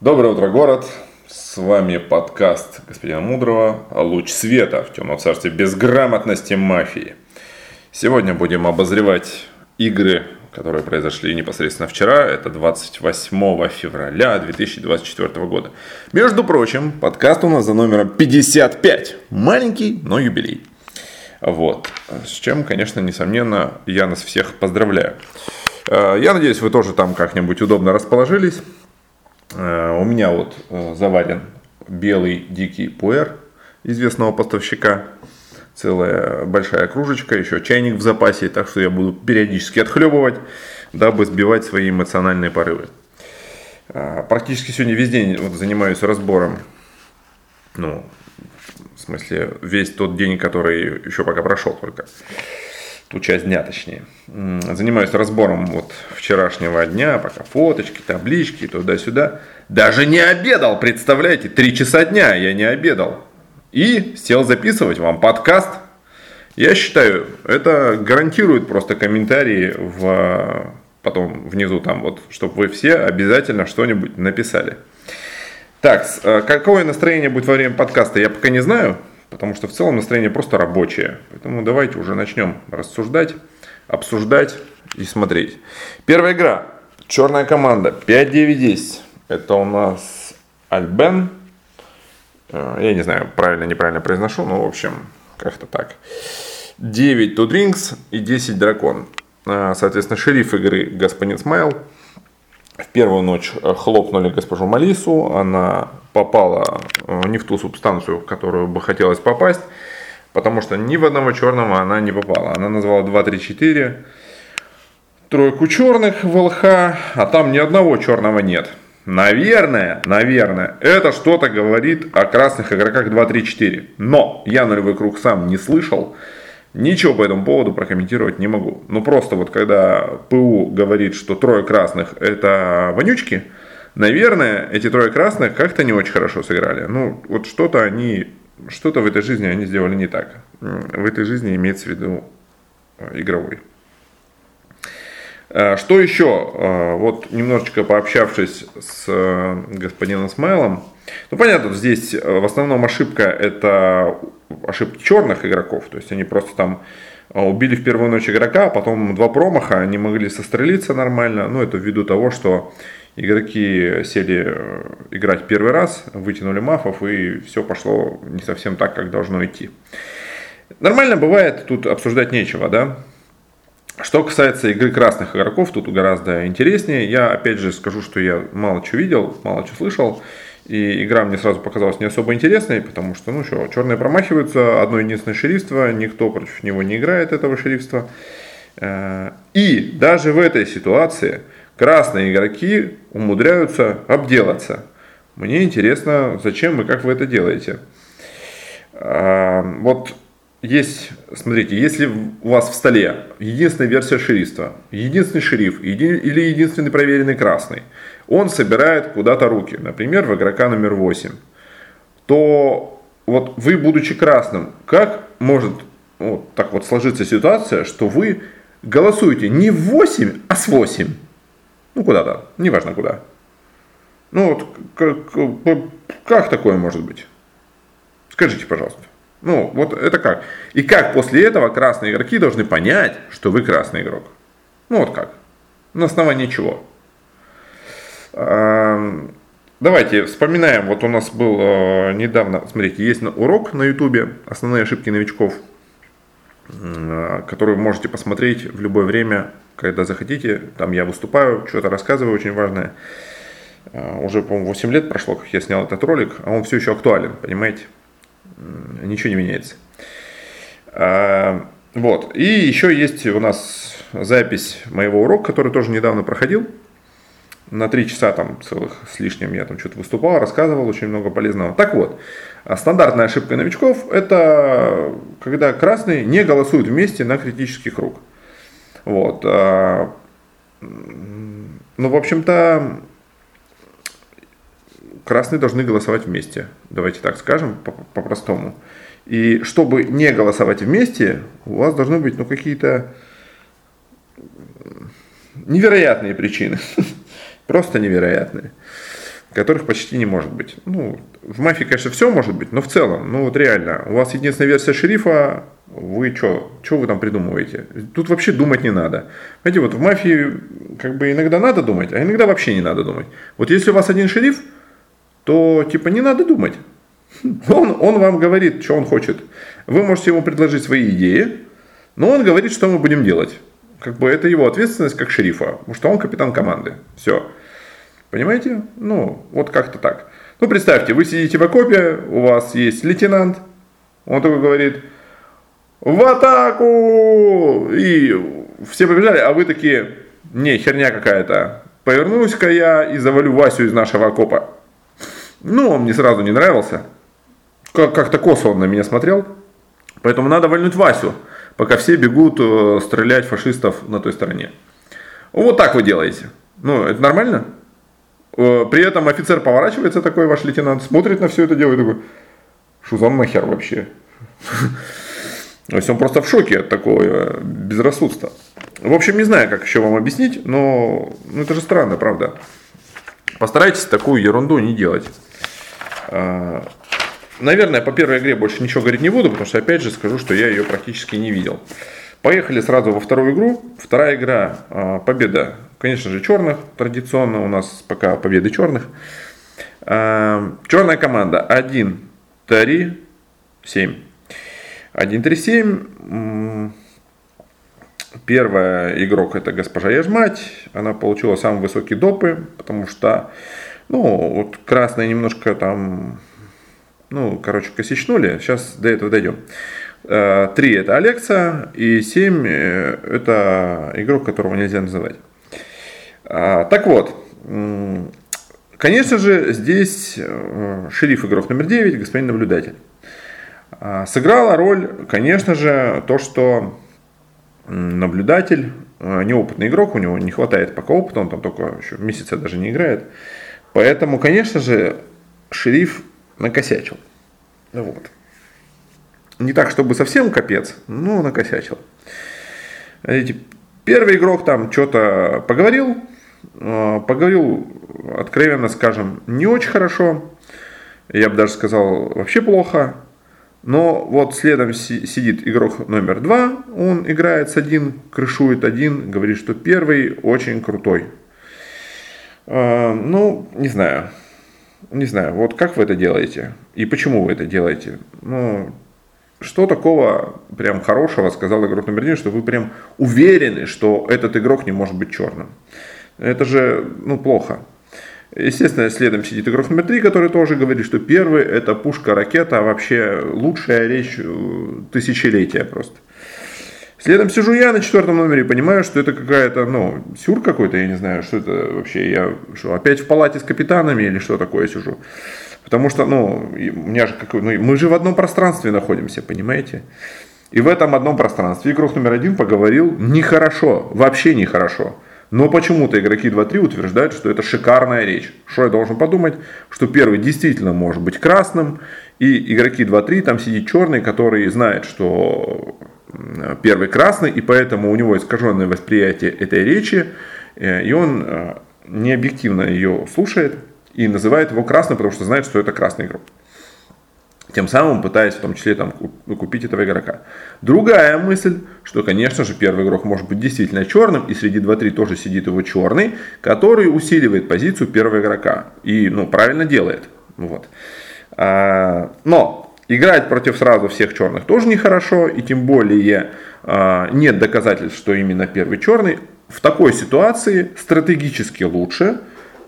Доброе утро, город! С вами подкаст господина Мудрого «Луч света в темном царстве безграмотности мафии». Сегодня будем обозревать игры, которые произошли непосредственно вчера. Это 28 февраля 2024 года. Между прочим, подкаст у нас за номером 55. Маленький, но юбилей. Вот. С чем, конечно, несомненно, я нас всех поздравляю. Э, я надеюсь, вы тоже там как-нибудь удобно расположились. Э, у меня вот э, заварен белый дикий пуэр известного поставщика. Целая большая кружечка, еще чайник в запасе, так что я буду периодически отхлебывать, дабы сбивать свои эмоциональные порывы. Э, практически сегодня весь день вот занимаюсь разбором, ну, в смысле, весь тот день, который еще пока прошел только ту часть дня точнее. Занимаюсь разбором вот вчерашнего дня, пока фоточки, таблички, туда-сюда. Даже не обедал, представляете, три часа дня я не обедал. И сел записывать вам подкаст. Я считаю, это гарантирует просто комментарии в, потом внизу там вот, чтобы вы все обязательно что-нибудь написали. Так, э, какое настроение будет во время подкаста, я пока не знаю потому что в целом настроение просто рабочее. Поэтому давайте уже начнем рассуждать, обсуждать и смотреть. Первая игра. Черная команда. 5-9-10. Это у нас Альбен. Э, я не знаю, правильно, неправильно произношу, но в общем, как-то так. 9 Two Drinks и 10 Дракон. Э, соответственно, шериф игры Господин Смайл. В первую ночь э, хлопнули госпожу Малису, она попала э, не в ту субстанцию, в которую бы хотелось попасть, потому что ни в одного черного она не попала. Она назвала 2, 3, 4, тройку черных в ЛХ, а там ни одного черного нет. Наверное, наверное, это что-то говорит о красных игроках 2, 3, 4. Но я нулевой круг сам не слышал, Ничего по этому поводу прокомментировать не могу. Ну просто вот когда ПУ говорит, что трое красных это вонючки, наверное, эти трое красных как-то не очень хорошо сыграли. Ну вот что-то они, что-то в этой жизни они сделали не так. В этой жизни имеется в виду э, игровой. Э, что еще? Э, вот немножечко пообщавшись с господином Смайлом, ну понятно, здесь в основном ошибка это ошибки черных игроков. То есть они просто там а, убили в первую ночь игрока, а потом два промаха, они могли сострелиться нормально. Ну, это ввиду того, что игроки сели э, играть первый раз, вытянули мафов, и все пошло не совсем так, как должно идти. Нормально бывает, тут обсуждать нечего, да. Что касается игры красных игроков, тут гораздо интереснее. Я опять же скажу, что я мало чего видел, мало чего слышал. И игра мне сразу показалась не особо интересной, потому что, ну что, черные промахиваются, одно единственное шерифство, никто против него не играет, этого шерифства. Э, и даже в этой ситуации красные игроки умудряются обделаться. Мне интересно, зачем и как вы это делаете. Э, вот есть, смотрите, если у вас в столе единственная версия шерифства, единственный шериф или единственный проверенный красный – он собирает куда-то руки, например, в игрока номер 8, то вот вы, будучи красным, как может вот так вот сложиться ситуация, что вы голосуете не в 8, а с 8? Ну, куда-то, неважно куда. Ну, вот как, как такое может быть? Скажите, пожалуйста. Ну, вот это как? И как после этого красные игроки должны понять, что вы красный игрок? Ну, вот как? На основании чего? Давайте вспоминаем, вот у нас был э, недавно, смотрите, есть урок на ютубе «Основные ошибки новичков», э, который вы можете посмотреть в любое время, когда захотите. Там я выступаю, что-то рассказываю очень важное. Э, уже, по-моему, 8 лет прошло, как я снял этот ролик, а он все еще актуален, понимаете? Ничего не меняется. Вот. И еще есть у нас запись моего урока, который тоже недавно проходил на три часа там целых с лишним я там что-то выступал, рассказывал очень много полезного. Так вот, а стандартная ошибка новичков это когда красные не голосуют вместе на критический круг. Вот. А, ну, в общем-то, красные должны голосовать вместе. Давайте так скажем по-простому. И чтобы не голосовать вместе, у вас должны быть ну, какие-то невероятные причины. Просто невероятные. которых почти не может быть. Ну, в мафии, конечно, все может быть, но в целом, ну вот реально, у вас единственная версия шерифа, вы что, что вы там придумываете? Тут вообще думать не надо. Знаете, вот в мафии как бы иногда надо думать, а иногда вообще не надо думать. Вот если у вас один шериф, то типа не надо думать. Он, он вам говорит, что он хочет. Вы можете ему предложить свои идеи, но он говорит, что мы будем делать. Как бы это его ответственность как шерифа, потому что он капитан команды. Все. Понимаете? Ну, вот как-то так. Ну, представьте, вы сидите в окопе, у вас есть лейтенант, он только говорит, в атаку! И все побежали, а вы такие, не, херня какая-то. Повернусь-ка я и завалю Васю из нашего окопа. Ну, он мне сразу не нравился. Как-то косо он на меня смотрел. Поэтому надо вальнуть Васю, пока все бегут э, стрелять фашистов на той стороне. Вот так вы делаете. Ну, это нормально? Э, при этом офицер поворачивается такой, ваш лейтенант, смотрит на все это дело и такой, что за нахер вообще? То есть он просто в шоке от такого э, безрассудства. В общем, не знаю, как еще вам объяснить, но ну, это же странно, правда. Постарайтесь такую ерунду не делать. А, наверное, по первой игре больше ничего говорить не буду, потому что, опять же, скажу, что я ее практически не видел. Поехали сразу во вторую игру. Вторая игра, а, победа, конечно же, черных. Традиционно у нас пока победы черных. А, черная команда 1, 3, 7. 1.3.7. Первая игрок это госпожа Ежмать. Она получила самые высокие допы, потому что, ну, вот красные немножко там, ну, короче, косичнули. Сейчас до этого дойдем. Э, три это Алекса, и семь э, это игрок, которого нельзя называть. А, так вот, конечно же, здесь э, шериф игрок номер 9, господин наблюдатель. А, сыграла роль, конечно же, то, что наблюдатель, а, неопытный игрок, у него не хватает пока опыта, он там только еще месяца даже не играет. Поэтому, конечно же, шериф накосячил. Вот. Не так, чтобы совсем капец, но накосячил. Видите, первый игрок там что-то поговорил, поговорил, откровенно скажем, не очень хорошо. Я бы даже сказал, вообще плохо. Но вот следом сидит игрок номер два, он играет с один, крышует один, говорит, что первый очень крутой. А, ну, не знаю. Не знаю, вот как вы это делаете и почему вы это делаете. Ну, что такого прям хорошего сказал игрок номер один, что вы прям уверены, что этот игрок не может быть черным. Это же, ну, плохо. Естественно, следом сидит игрок номер три, который тоже говорит, что первый это пушка-ракета, а вообще лучшая речь э, тысячелетия просто. Следом сижу я на четвертом номере понимаю, что это какая-то, ну, сюр какой-то, я не знаю, что это вообще, я что, опять в палате с капитанами или что такое сижу. Потому что, ну, у меня же какой, ну, мы же в одном пространстве находимся, понимаете? И в этом одном пространстве игрок номер один поговорил нехорошо, вообще нехорошо. Но почему-то игроки 2-3 утверждают, что это шикарная речь. Что я должен подумать? Что первый действительно может быть красным, и игроки 2-3 там сидит черный, который знает, что первый красный, и поэтому у него искаженное восприятие этой речи, э, и он э, необъективно ее слушает и называет его красным, потому что знает, что это красный игрок тем самым пытаясь в том числе там, купить этого игрока. Другая мысль, что, конечно же, первый игрок может быть действительно черным, и среди 2-3 тоже сидит его черный, который усиливает позицию первого игрока. И, ну, правильно делает. Вот. А, но играть против сразу всех черных тоже нехорошо, и тем более а, нет доказательств, что именно первый черный. В такой ситуации стратегически лучше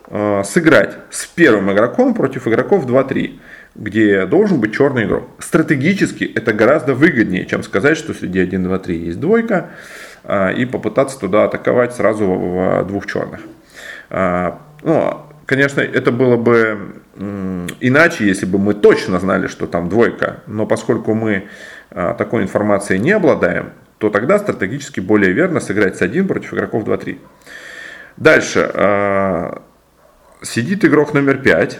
а, сыграть с первым игроком против игроков 2-3 где должен быть черный игрок. Стратегически это гораздо выгоднее, чем сказать, что среди 1, 2, 3 есть двойка, а, и попытаться туда атаковать сразу в двух черных. А, ну, конечно, это было бы иначе, если бы мы точно знали, что там двойка, но поскольку мы а, такой информацией не обладаем, то тогда стратегически более верно сыграть с 1 против игроков 2-3. Дальше. Сидит игрок номер 5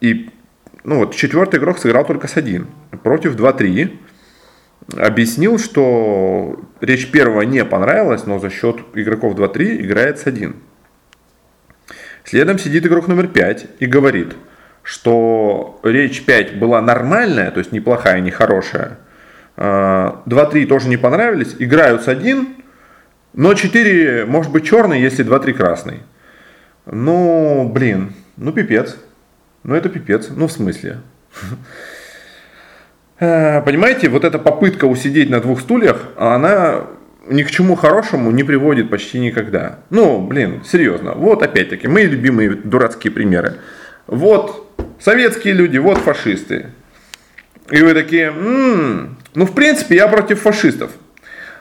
и ну вот, четвертый игрок сыграл только с один. Против 2-3. Объяснил, что речь первого не понравилась, но за счет игроков 2-3 играет с один. Следом сидит игрок номер 5 и говорит, что речь 5 была нормальная, то есть неплохая, не хорошая. 2-3 тоже не понравились, играют с 1, но 4 может быть черный, если 2-3 красный. Ну, блин, ну пипец. Ну это пипец. Ну в смысле? Э, понимаете, вот эта попытка усидеть на двух стульях, она ни к чему хорошему не приводит почти никогда. Ну, блин, серьезно. Вот опять-таки, мои любимые дурацкие примеры. Вот советские люди, вот фашисты. И вы такие, м-м, ну, в принципе, я против фашистов.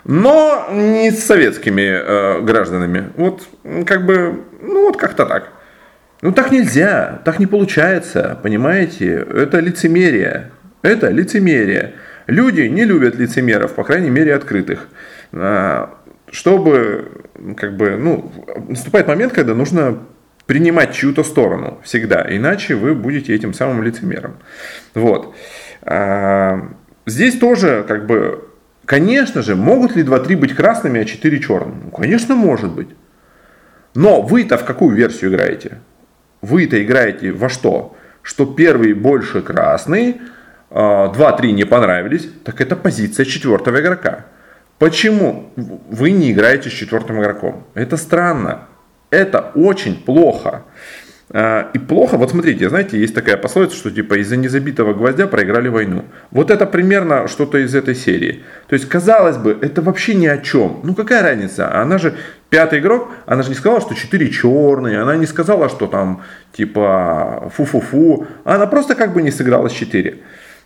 Но не с советскими э, гражданами. Вот, как бы, ну, вот как-то так. Ну, так нельзя, так не получается, понимаете? Это лицемерие. Это лицемерие. Люди не любят лицемеров, по крайней мере, открытых. А, чтобы, как бы, ну, наступает момент, когда нужно принимать чью-то сторону всегда, иначе вы будете этим самым лицемером. Вот. А, здесь тоже, как бы, конечно же, могут ли 2-3 быть красными, а 4 черными? Ну, конечно, может быть. Но вы-то в какую версию играете? Вы-то играете во что? Что первый больше красный, 2-3 а, не понравились, так это позиция четвертого игрока. Почему вы не играете с четвертым игроком? Это странно. Это очень плохо. А, и плохо, вот смотрите, знаете, есть такая пословица, что типа из-за незабитого гвоздя проиграли войну. Вот это примерно что-то из этой серии. То есть, казалось бы, это вообще ни о чем. Ну какая разница? Она же пятый игрок, она же не сказала, что четыре черные, она не сказала, что там типа фу-фу-фу. Она просто как бы не сыграла с 4.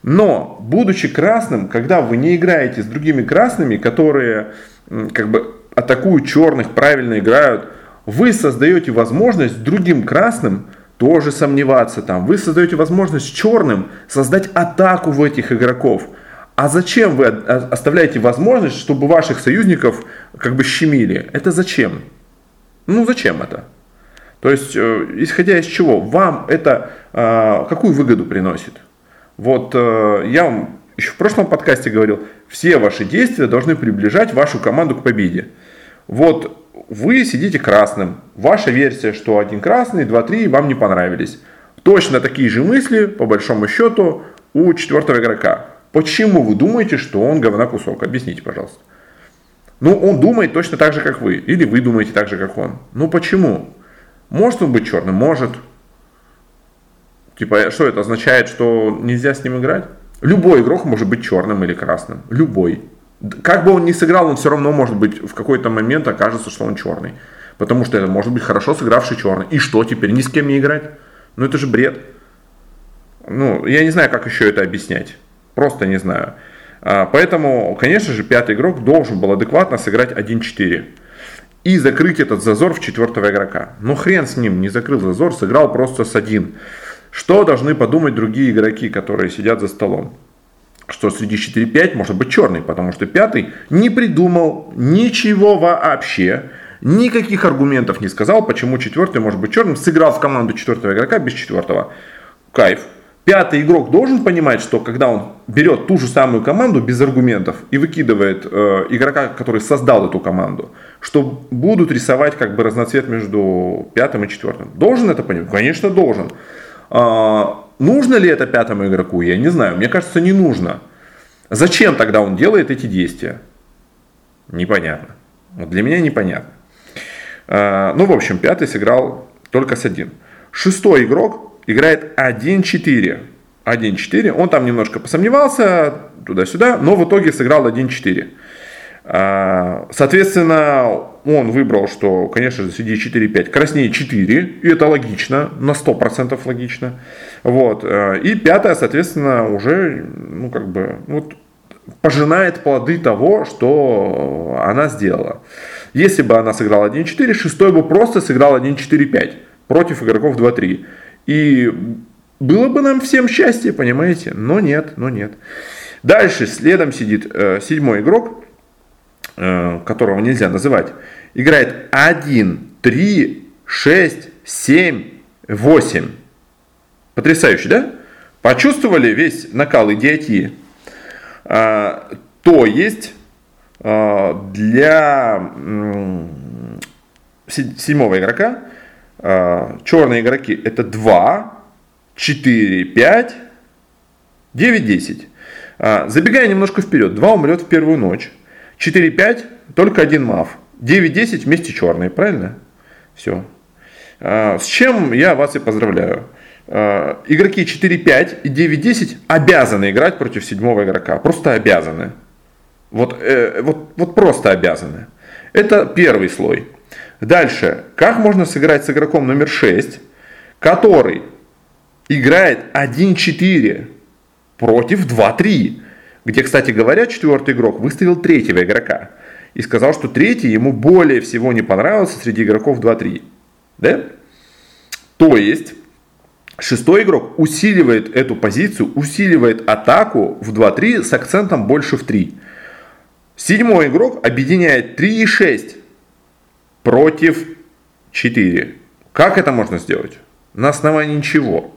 Но, будучи красным, когда вы не играете с другими красными, которые как бы атакуют черных, правильно играют, вы создаете возможность другим красным тоже сомневаться там. Вы создаете возможность черным создать атаку в этих игроков. А зачем вы оставляете возможность, чтобы ваших союзников как бы щемили? Это зачем? Ну зачем это? То есть, э, исходя из чего, вам это э, какую выгоду приносит? Вот э, я вам еще в прошлом подкасте говорил, все ваши действия должны приближать вашу команду к победе. Вот вы сидите красным. Ваша версия, что один красный, два, три вам не понравились. Точно такие же мысли, по большому счету, у четвертого игрока. Почему вы думаете, что он говна кусок? Объясните, пожалуйста. Ну, он думает точно так же, как вы. Или вы думаете так же, как он. Ну, почему? Может он быть черным? Может. Типа, что это означает, что нельзя с ним играть? Любой игрок может быть черным или красным. Любой. Как бы он ни сыграл, он все равно может быть в какой-то момент окажется, что он черный. Потому что это может быть хорошо сыгравший черный. И что теперь? Ни с кем не играть? Ну это же бред. Ну, я не знаю, как еще это объяснять. Просто не знаю. А, поэтому, конечно же, пятый игрок должен был адекватно сыграть 1-4. И закрыть этот зазор в четвертого игрока. Но хрен с ним, не закрыл зазор, сыграл просто с 1. Что должны подумать другие игроки, которые сидят за столом? Что среди 4-5 может быть черный, потому что пятый не придумал ничего вообще, никаких аргументов не сказал, почему четвертый может быть черным, сыграл в команду четвертого игрока без четвертого. Кайф. Пятый игрок должен понимать, что когда он берет ту же самую команду без аргументов и выкидывает э, игрока, который создал эту команду, что будут рисовать как бы разноцвет между пятым и четвертым. Должен это понимать? Конечно, должен. А, нужно ли это пятому игроку, я не знаю. Мне кажется, не нужно. Зачем тогда он делает эти действия? Непонятно. Для меня непонятно. А, ну, в общем, пятый сыграл только с один. Шестой игрок играет 1-4. 1-4. Он там немножко посомневался туда-сюда, но в итоге сыграл 1-4. А, соответственно, он выбрал, что, конечно же, среди 4-5 краснее 4, и это логично, на 100% логично. Вот. Э, и пятое, соответственно, уже, ну, как бы, вот, пожинает плоды того, что она сделала. Если бы она сыграла 1-4, шестой бы просто сыграл 1-4-5 против игроков 2-3. И было бы нам всем счастье, понимаете? Но нет, но нет. Дальше следом сидит э, седьмой игрок, Э, которого нельзя называть, играет 1, 3, 6, 7, 8. Потрясающе, да? Почувствовали весь накал идиотии? А, то есть а, для седьмого игрока черные игроки это 2, 4, 5, 9, 10. Забегая немножко вперед, 2 умрет в первую ночь. 4, 5, только один мав. 9, 10 вместе черные, правильно? Все. А, с чем я вас и поздравляю. А, игроки 4-5 и 9-10 обязаны играть против седьмого игрока. Просто обязаны. Вот, э, вот, вот просто обязаны. Это первый слой. Дальше. Как можно сыграть с игроком номер 6, который играет 1-4 против 2-3. Где, кстати говоря, четвертый игрок выставил третьего игрока. И сказал, что третий ему более всего не понравился среди игроков 2-3. Да? То есть, шестой игрок усиливает эту позицию, усиливает атаку в 2-3 с акцентом больше в 3. Седьмой игрок объединяет 3 и 6 против 4. Как это можно сделать? На основании чего?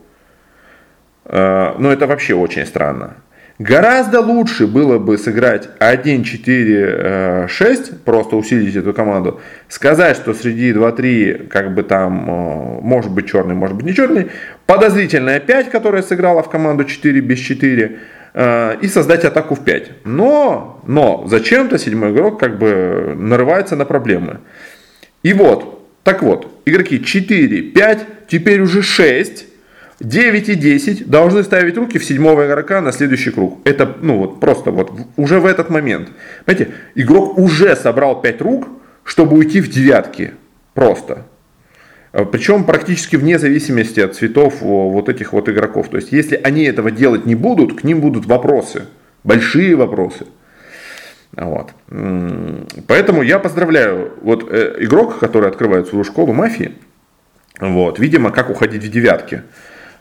Э, ну, это вообще очень странно. Гораздо лучше было бы сыграть 1-4-6, просто усилить эту команду, сказать, что среди 2-3, как бы там, э, может быть черный, может быть не черный, подозрительная 5, которая сыграла в команду 4 без 4, э, и создать атаку в 5. Но, но зачем-то седьмой игрок как бы нарывается на проблемы. И вот, так вот, игроки 4, 5, теперь уже 6, 9 и 10 должны ставить руки в седьмого игрока на следующий круг. Это, ну вот, просто вот уже в этот момент. Понимаете, игрок уже собрал 5 рук, чтобы уйти в девятки. Просто. А, Причем практически вне зависимости от цветов вот этих вот игроков. То есть, если они этого делать не будут, к ним будут вопросы. Большие вопросы. Вот. Поэтому я поздравляю вот э, игрок, который открывает свою школу мафии. Вот, видимо, как уходить в девятки.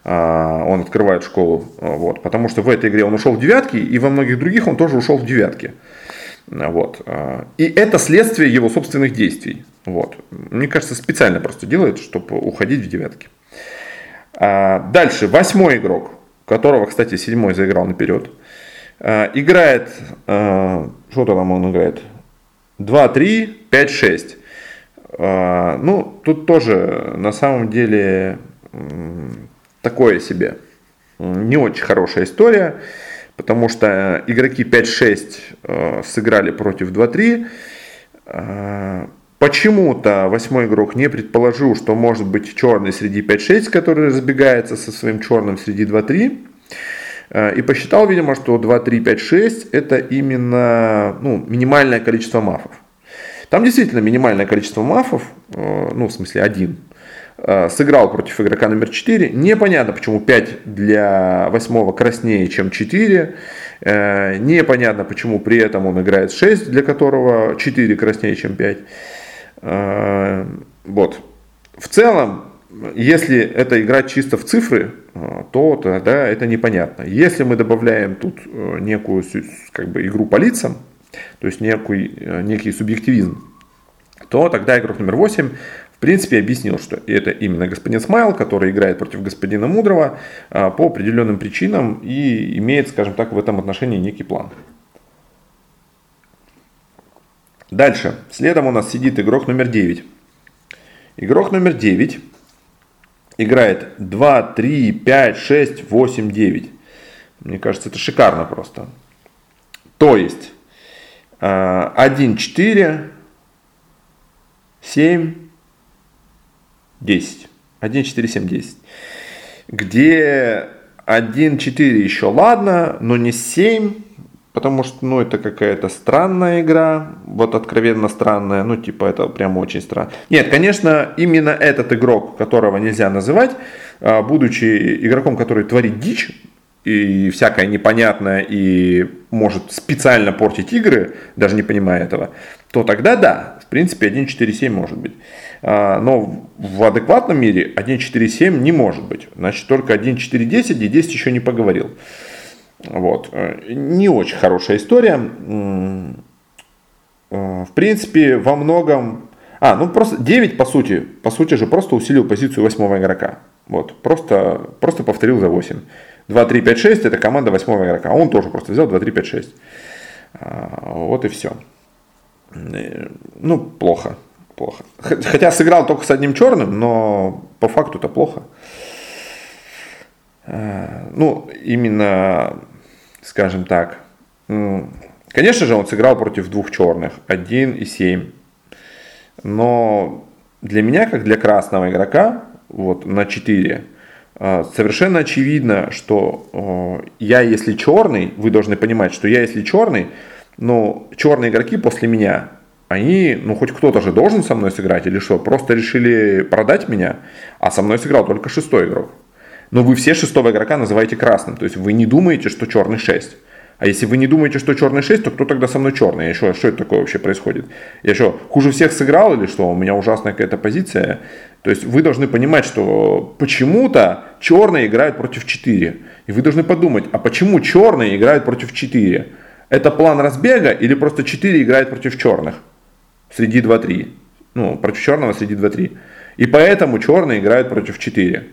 А, он открывает школу. Вот, потому что в этой игре он ушел в девятки, и во многих других он тоже ушел в девятки. Вот. А, и это следствие его собственных действий. Вот. Мне кажется, специально просто делает, чтобы уходить в девятки. А, дальше, восьмой игрок, которого, кстати, седьмой заиграл наперед. Играет, что там он играет? 2, 3, 5, 6. Ну, тут тоже на самом деле такое себе. Не очень хорошая история, потому что игроки 5-6 э, сыграли против 2-3. Э, почему-то восьмой игрок не предположил, что может быть черный среди 5-6, который разбегается со своим черным среди 2-3. Э, и посчитал, видимо, что 2-3-5-6 это именно ну, минимальное количество мафов. Там действительно минимальное количество мафов, ну в смысле один, Э, сыграл против игрока номер 4. Непонятно, почему 5 для 8 краснее, чем 4. Э, непонятно, почему при этом он играет 6, для которого 4 краснее, чем 5. Э, вот. В целом, если это играть чисто в цифры, то тогда это непонятно. Если мы добавляем тут некую как бы, игру по лицам, то есть некий, некий субъективизм, то тогда игрок номер 8 принципе, объяснил, что это именно господин Смайл, который играет против господина Мудрого по определенным причинам и имеет, скажем так, в этом отношении некий план. Дальше. Следом у нас сидит игрок номер 9. Игрок номер 9 играет 2, 3, 5, 6, 8, 9. Мне кажется, это шикарно просто. То есть 1, 4, 7, 10. 1, 4, 7, 10. Где 1, 4 еще ладно, но не 7, потому что, ну, это какая-то странная игра, вот откровенно странная, ну, типа, это прям очень странно. Нет, конечно, именно этот игрок, которого нельзя называть, а, будучи игроком, который творит дичь, и всякое непонятное, и может специально портить игры, даже не понимая этого, то тогда да, в принципе 1.4.7 может быть. А, но в адекватном мире 1.4.7 не может быть. Значит, только 1.4.10 и 10 еще не поговорил. Вот. Не очень хорошая история. В принципе, во многом... А, ну просто 9, по сути, по сути же, просто усилил позицию восьмого игрока. Вот, просто, просто повторил за 8. 2, 3, 5, 6 это команда восьмого игрока. Он тоже просто взял 2, 3, 5, 6. Вот и все. Ну, плохо. плохо. Хотя сыграл только с одним черным, но по факту это плохо. Э, ну, именно, скажем так, конечно же, он сыграл против двух черных, 1 и 7. Но для меня, как для красного игрока, вот на 4, э, совершенно очевидно, что я, если черный, вы должны понимать, что я, если черный, но черные игроки после меня, они, ну хоть кто-то же должен со мной сыграть или что, просто решили продать меня, а со мной сыграл только шестой игрок. Но вы все шестого игрока называете красным, то есть вы не думаете, что черный 6. А если вы не думаете, что черный 6, то кто тогда со мной черный? Я что, что это такое вообще происходит? Я что, хуже всех сыграл или что? У меня ужасная какая-то позиция. То есть вы должны понимать, что почему-то черные играют против 4. И вы должны подумать, а почему черные играют против 4? Это план разбега или просто 4 играет против черных? Среди 2-3. Ну, против черного среди 2-3. И поэтому черные играют против 4.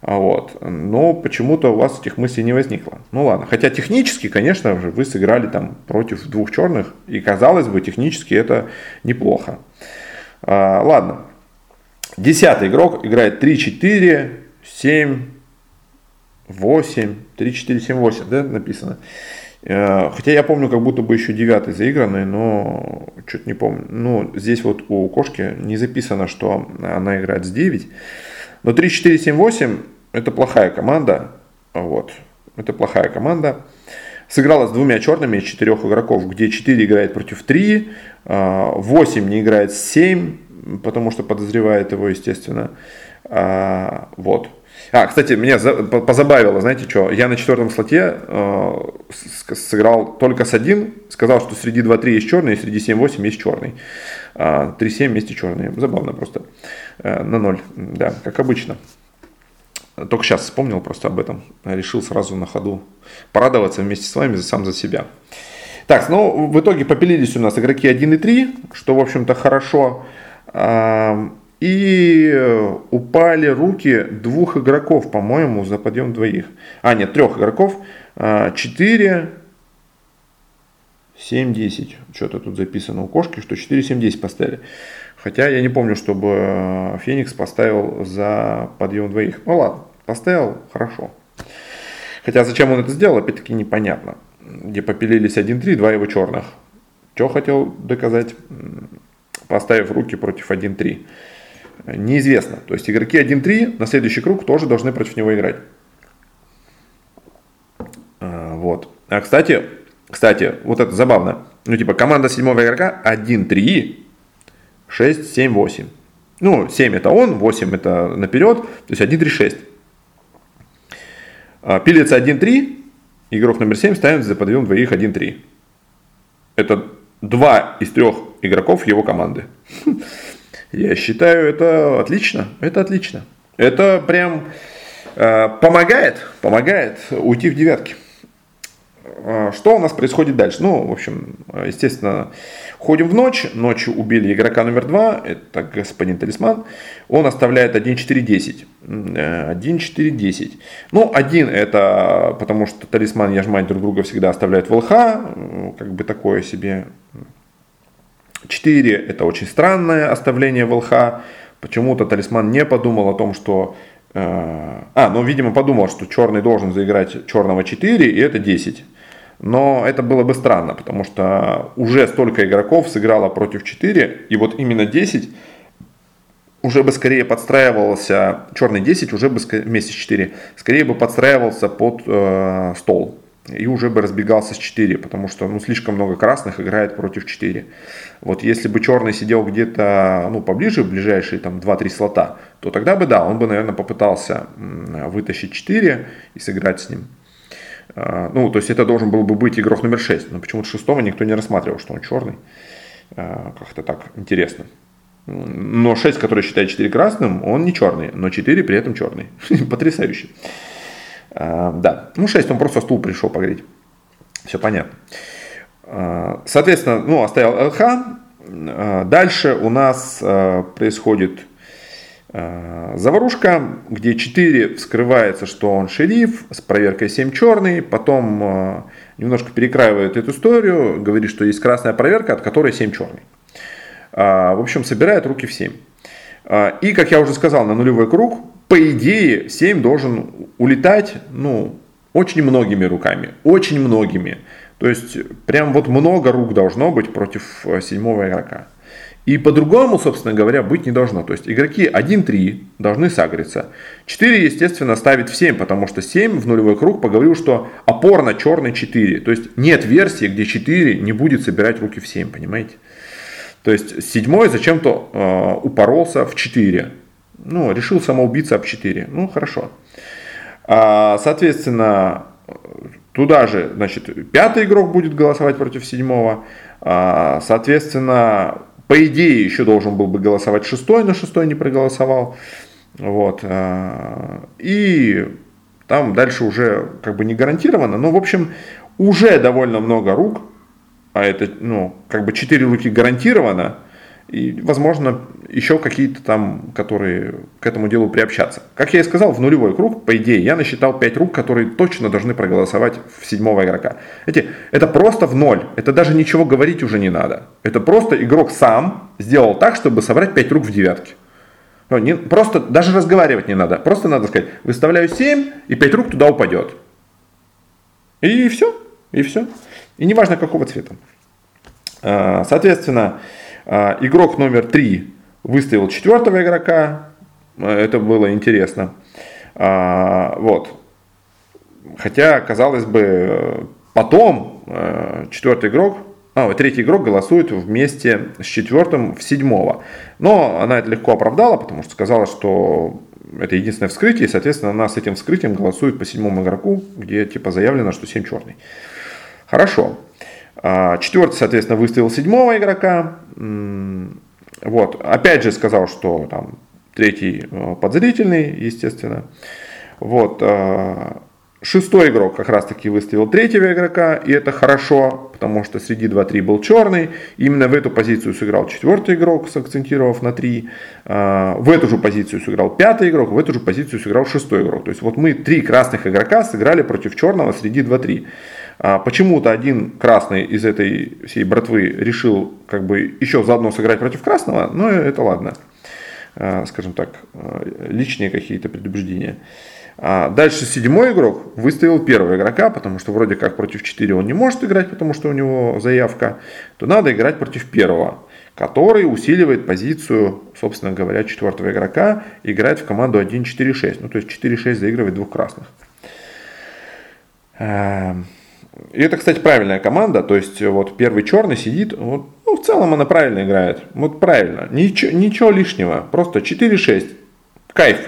А вот. Но почему-то у вас этих мыслей не возникло. Ну ладно. Хотя технически, конечно же, вы сыграли там против двух черных. И казалось бы, технически это неплохо. А, ладно. Десятый игрок играет 3-4, 7, 8, 3-4, 7, 8, да, написано. Э, хотя я помню, как будто бы еще девятый заигранный, но что-то не помню. Ну, здесь вот у кошки не записано, что она играет с 9. Но 3, 4, 7, 8 это плохая команда. Вот. Это плохая команда. Сыграла с двумя черными из четырех игроков, где 4 играет против 3, 8 не играет с 7, потому что подозревает его, естественно. А, вот. А, кстати, меня позабавило, знаете что, я на четвертом слоте э, сыграл только с один, сказал, что среди 2-3 есть черный, и среди 7-8 есть черный. А 3-7 вместе черные. Забавно просто. Э, на 0, да, как обычно. Только сейчас вспомнил просто об этом. Решил сразу на ходу порадоваться вместе с вами сам за себя. Так, ну в итоге попилились у нас игроки 1 и 3, что в общем-то хорошо. И э, упали руки двух игроков, по-моему, за подъем двоих. А, нет, трех игроков. 4, 7, 10. Что-то тут записано у кошки, что 4, 7, 10 поставили. Хотя я не помню, чтобы э, Феникс поставил за подъем двоих. Ну ладно, поставил, хорошо. Хотя зачем он это сделал, опять-таки непонятно. Где попилились 1-3, два его черных. Что хотел доказать, поставив руки против 1-3 неизвестно. То есть игроки 1-3 на следующий круг тоже должны против него играть. А, вот. А кстати, кстати, вот это забавно. Ну, типа, команда седьмого игрока 1-3, 6, 7, 8. Ну, 7 это он, 8 это наперед, то есть 1-3-6. А, пилится 1-3, игрок номер 7 ставит за подъем двоих 1-3. Это два из трех игроков его команды. Я считаю, это отлично. Это отлично. Это прям э, помогает, помогает уйти в девятки. А, что у нас происходит дальше? Ну, в общем, естественно, ходим в ночь. Ночью убили игрока номер два. Это господин Талисман. Он оставляет 1-4-10. 1-4-10. Ну, один это потому, что Талисман и Яжмань друг друга всегда оставляют в ЛХ. Как бы такое себе 4 это очень странное оставление в ЛХ. Почему-то талисман не подумал о том, что... Э, а, ну, видимо, подумал, что черный должен заиграть черного 4, и это 10. Но это было бы странно, потому что уже столько игроков сыграло против 4, и вот именно 10 уже бы скорее подстраивался, черный 10 уже бы вместе с 4, скорее бы подстраивался под э, стол и уже бы разбегался с 4, потому что ну, слишком много красных играет против 4. Вот если бы черный сидел где-то ну, поближе, в ближайшие там 2-3 слота, то тогда бы да, он бы, наверное, попытался вытащить 4 и сыграть с ним. А, ну, то есть это должен был бы быть игрок номер 6, но почему-то шестого никто не рассматривал, что он черный. А, как-то так интересно. Но 6, который считает 4 красным, он не черный, но 4 при этом черный. Потрясающе. А, да, ну 6 он просто стул пришел погреть. Все понятно. А, соответственно, ну, оставил ЛХ. А, дальше у нас происходит заварушка, где 4 вскрывается, что он шериф, с проверкой 7 черный, потом немножко перекраивает эту историю, говорит, что есть красная проверка, от которой 7 черный. В общем, собирает руки в 7. И, как я уже сказал, на нулевой круг, по идее, 7 должен улетать, ну, очень многими руками. Очень многими. То есть, прям вот много рук должно быть против э, седьмого игрока. И по-другому, собственно говоря, быть не должно. То есть игроки 1-3 должны сагриться. 4, естественно, ставит в 7, потому что 7 в нулевой круг поговорил, что опорно черный 4. То есть нет версии, где 4 не будет собирать руки в 7, понимаете? То есть седьмой зачем-то э, упоролся в 4. Ну, решил самоубиться об 4. Ну, хорошо. А, соответственно, туда же, значит, пятый игрок будет голосовать против седьмого. А, соответственно, по идее, еще должен был бы голосовать шестой, но шестой не проголосовал. Вот. А, и там дальше уже как бы не гарантированно. Но, в общем, уже довольно много рук. А это, ну, как бы 4 руки гарантированно. И, возможно, еще какие-то там, которые к этому делу приобщаться. Как я и сказал, в нулевой круг, по идее, я насчитал 5 рук, которые точно должны проголосовать в седьмого игрока. Эти, это просто в ноль. Это даже ничего говорить уже не надо. Это просто игрок сам сделал так, чтобы собрать 5 рук в девятке. Ну, не, просто даже разговаривать не надо. Просто надо сказать, выставляю 7, и 5 рук туда упадет. И все. И все. И неважно какого цвета. А, соответственно, игрок номер 3 выставил четвертого игрока. Это было интересно. А, вот. Хотя, казалось бы, потом э, четвертый игрок, а, третий игрок голосует вместе с четвертым в седьмого. Но она это легко оправдала, потому что сказала, что это единственное вскрытие, и, соответственно, она с этим вскрытием голосует по седьмому игроку, где типа заявлено, что 7 черный. Хорошо. А, четвертый, соответственно, выставил седьмого игрока. Вот. Опять же сказал, что там третий э, подзрительный, естественно. Вот. А, шестой игрок как раз таки выставил третьего игрока, и это хорошо, потому что среди 2-3 был черный. Именно в эту позицию сыграл четвертый игрок, сакцентировав на 3. А, в эту же позицию сыграл пятый игрок, в эту же позицию сыграл шестой игрок. То есть вот мы три красных игрока сыграли против черного среди 2-3. А почему-то один красный из этой всей братвы решил как бы еще заодно сыграть против красного, но это ладно. А, скажем так, а, личные какие-то предубеждения. Дальше седьмой игрок выставил первого игрока, потому что вроде как против 4 он не может играть, потому что у него заявка, то надо играть против первого, который усиливает позицию, собственно говоря, четвертого игрока, играть в команду 1-4-6. Ну, то есть 4-6 заигрывает двух красных. И это, кстати, правильная команда. То есть, вот первый черный сидит, вот, ну, в целом она правильно играет. Вот правильно. Ничего, ничего лишнего. Просто 4-6. Кайф.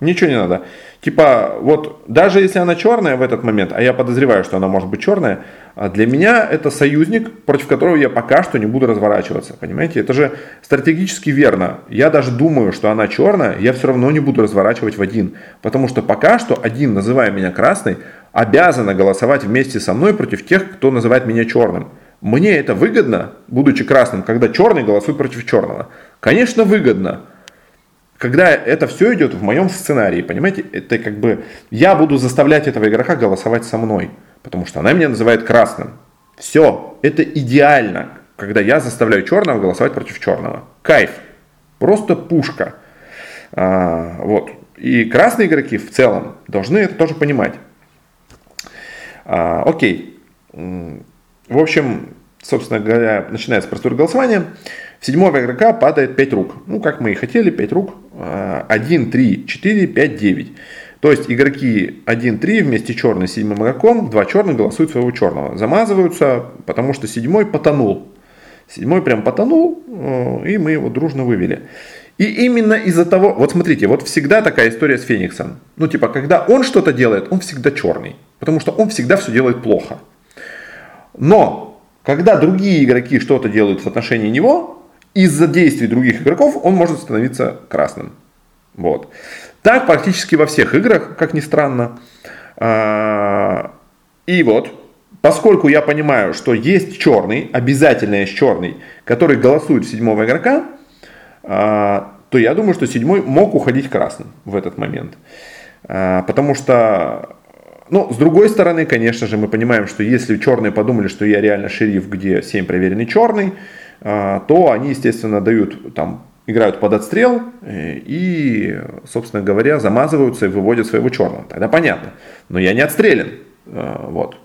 Ничего не надо. Типа, вот даже если она черная в этот момент, а я подозреваю, что она может быть черная, а для меня это союзник, против которого я пока что не буду разворачиваться. Понимаете? Это же стратегически верно. Я даже думаю, что она черная, я все равно не буду разворачивать в один. Потому что пока что один, называя меня красный, обязана голосовать вместе со мной против тех, кто называет меня черным. Мне это выгодно, будучи красным, когда черный голосует против черного? Конечно, выгодно. Когда это все идет в моем сценарии, понимаете, это как бы я буду заставлять этого игрока голосовать со мной, потому что она меня называет красным. Все, это идеально, когда я заставляю черного голосовать против черного. Кайф, просто пушка. А, вот. И красные игроки в целом должны это тоже понимать. А, окей. В общем, собственно говоря, начинается процедура голосования. Седьмого игрока падает 5 рук. Ну, как мы и хотели, 5 рук. 1, 3, 4, 5, 9. То есть игроки 1-3 вместе черный с седьмым игроком, два черных голосуют своего черного. Замазываются, потому что седьмой потонул. Седьмой прям потонул, э, и мы его дружно вывели. И именно из-за того, вот смотрите, вот всегда такая история с Фениксом. Ну, типа, когда он что-то делает, он всегда черный. Потому что он всегда все делает плохо. Но, когда другие игроки что-то делают в отношении него, из-за действий других игроков он может становиться красным. Вот. Так практически во всех играх, как ни странно. А, и вот, поскольку я понимаю, что есть черный, обязательно есть черный, который голосует седьмого игрока, а, то я думаю, что седьмой мог уходить красным в этот момент. А, потому что ну, с другой стороны, конечно же, мы понимаем, что если черные подумали, что я реально шериф, где 7 проверенный черный, то они, естественно, дают там играют под отстрел э, и, собственно говоря, замазываются и выводят своего черного. Тогда понятно. Но я не отстрелен. Э, вот.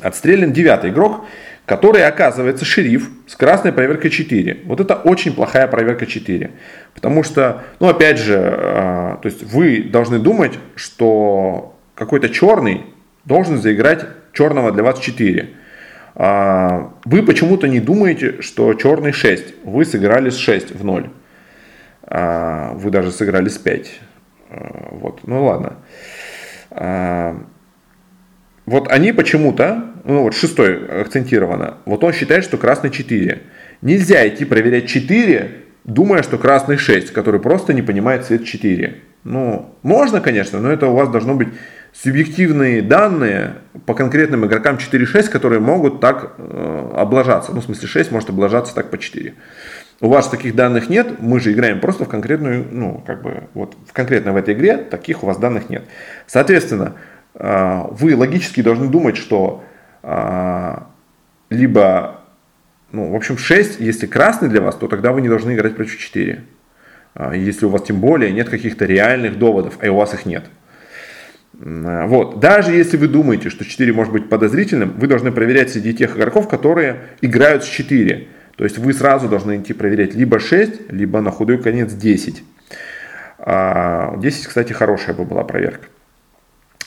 Отстрелен девятый игрок, который оказывается шериф с красной проверкой 4. Вот это очень плохая проверка 4. Потому что, ну опять же, э, то есть вы должны думать, что какой-то черный должен заиграть черного для вас 4. А, вы почему-то не думаете, что черный 6. Вы сыграли с 6 в 0. А, вы даже сыграли с 5. А, вот, ну ладно. Вот они почему-то, ну вот шестой акцентировано, вот он считает, что красный 4. Нельзя идти проверять 4, думая, что красный 6, который просто не понимает цвет 4. Ну, можно, конечно, но это у вас должно быть субъективные данные по конкретным игрокам 4-6, которые могут так э, облажаться. Ну, в смысле, 6 может облажаться так по 4. У вас таких данных нет, мы же играем просто в конкретную, ну, как бы, вот в конкретно в этой игре таких у вас данных нет. Соответственно, э, вы логически должны думать, что э, либо, ну, в общем, 6, если красный для вас, то тогда вы не должны играть против 4. А, если у вас тем более нет каких-то реальных доводов, а у вас их нет. Вот. Даже если вы думаете, что 4 может быть подозрительным, вы должны проверять среди тех игроков, которые играют с 4. То есть вы сразу должны идти проверять либо 6, либо на худой конец 10. 10, а, кстати, хорошая бы была проверка.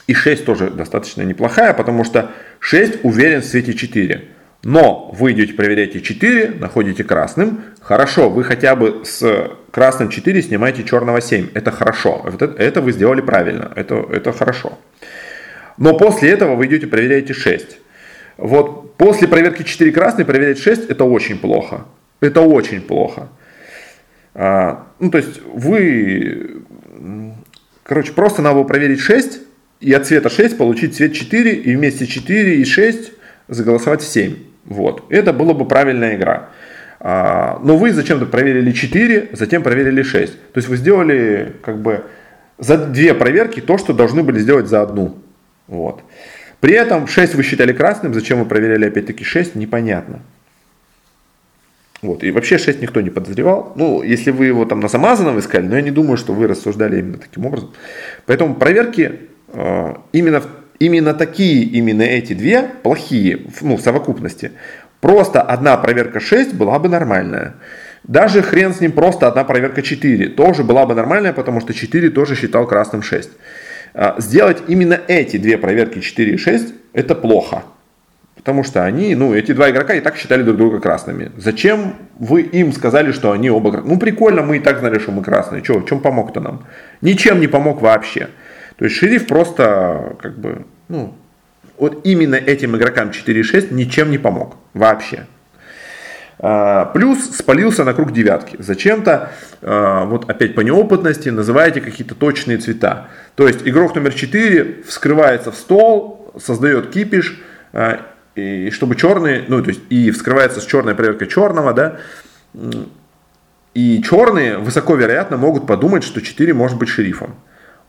И 6 тоже достаточно неплохая, потому что 6 уверен в свете 4. Но вы идете проверяете 4, находите красным. Хорошо, вы хотя бы с красным 4 снимаете черного 7. Это хорошо. Это, это вы сделали правильно. Это, это хорошо. Но после этого вы идете проверяете 6. Вот после проверки 4 красный проверять 6 это очень плохо. Это очень плохо. А, ну, то есть вы, короче, просто надо было проверить 6 и от цвета 6 получить цвет 4 и вместе 4 и 6 заголосовать в 7. Вот. Это была бы правильная игра. А, но вы зачем-то проверили 4, затем проверили 6. То есть вы сделали как бы за две проверки то, что должны были сделать за одну. Вот. При этом 6 вы считали красным, зачем вы проверяли опять-таки 6, непонятно. Вот. И вообще 6 никто не подозревал. Ну, если вы его там на замазанном искали, но я не думаю, что вы рассуждали именно таким образом. Поэтому проверки э, именно в именно такие, именно эти две плохие, ну, в совокупности. Просто одна проверка 6 была бы нормальная. Даже хрен с ним, просто одна проверка 4 тоже была бы нормальная, потому что 4 тоже считал красным 6. А, сделать именно эти две проверки 4 и 6 это плохо. Потому что они, ну, эти два игрока и так считали друг друга красными. Зачем вы им сказали, что они оба красные? Ну, прикольно, мы и так знали, что мы красные. Че, чем помог-то нам? Ничем не помог вообще. То есть шериф просто, как бы, ну, вот именно этим игрокам 4-6 ничем не помог. Вообще. А, плюс спалился на круг девятки. Зачем-то, а, вот опять по неопытности, называете какие-то точные цвета. То есть игрок номер 4 вскрывается в стол, создает кипиш, а, и чтобы черные, ну то есть и вскрывается с черной проверкой черного, да, и черные высоко вероятно могут подумать, что 4 может быть шерифом.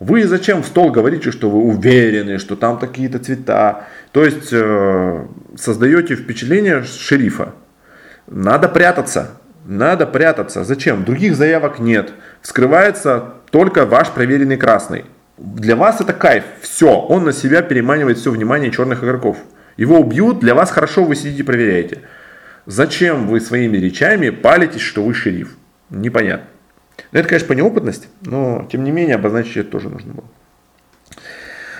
Вы зачем в стол говорите, что вы уверены, что там какие-то цвета? То есть э, создаете впечатление шерифа. Надо прятаться. Надо прятаться. Зачем? Других заявок нет. Вскрывается только ваш проверенный красный. Для вас это кайф. Все. Он на себя переманивает все внимание черных игроков. Его убьют, для вас хорошо, вы сидите проверяете. Зачем вы своими речами палитесь, что вы шериф? Непонятно. Это, конечно, по неопытности, но, тем не менее, обозначить это тоже нужно было.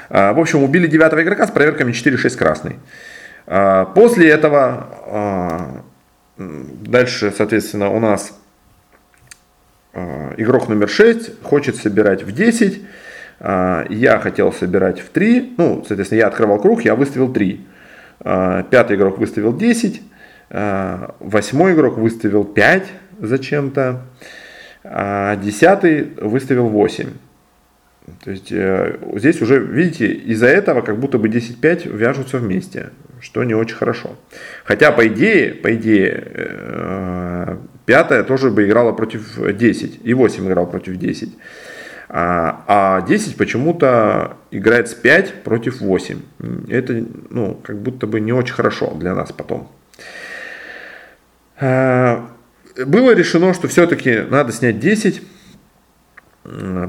А, в общем, убили девятого игрока с проверками 4-6 красный. А, после этого, а, дальше, соответственно, у нас игрок номер 6 хочет собирать в 10. Я хотел собирать в 3. Ну, соответственно, я открывал круг, я выставил 3. Пятый игрок выставил 10. Восьмой игрок выставил 5 зачем-то а десятый выставил 8. То есть э, здесь уже, видите, из-за этого как будто бы 10-5 вяжутся вместе, что не очень хорошо. Хотя, по идее, по идее, э, тоже бы играла против 10, и 8 играл против 10. А, а 10 почему-то играет с 5 против 8. Это, ну, как будто бы не очень хорошо для нас потом. А, было решено, что все-таки надо снять 10,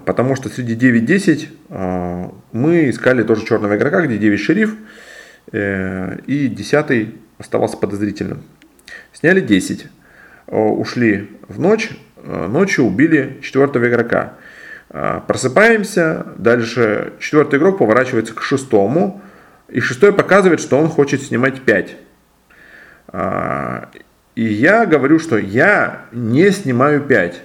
потому что среди 9-10 а, мы искали тоже черного игрока, где 9 шериф, э, и 10 оставался подозрительным. Сняли 10, ушли в ночь, ночью убили четвертого игрока. Просыпаемся, дальше четвертый игрок поворачивается к шестому, и шестой показывает, что он хочет снимать 5. И я говорю, что я не снимаю 5.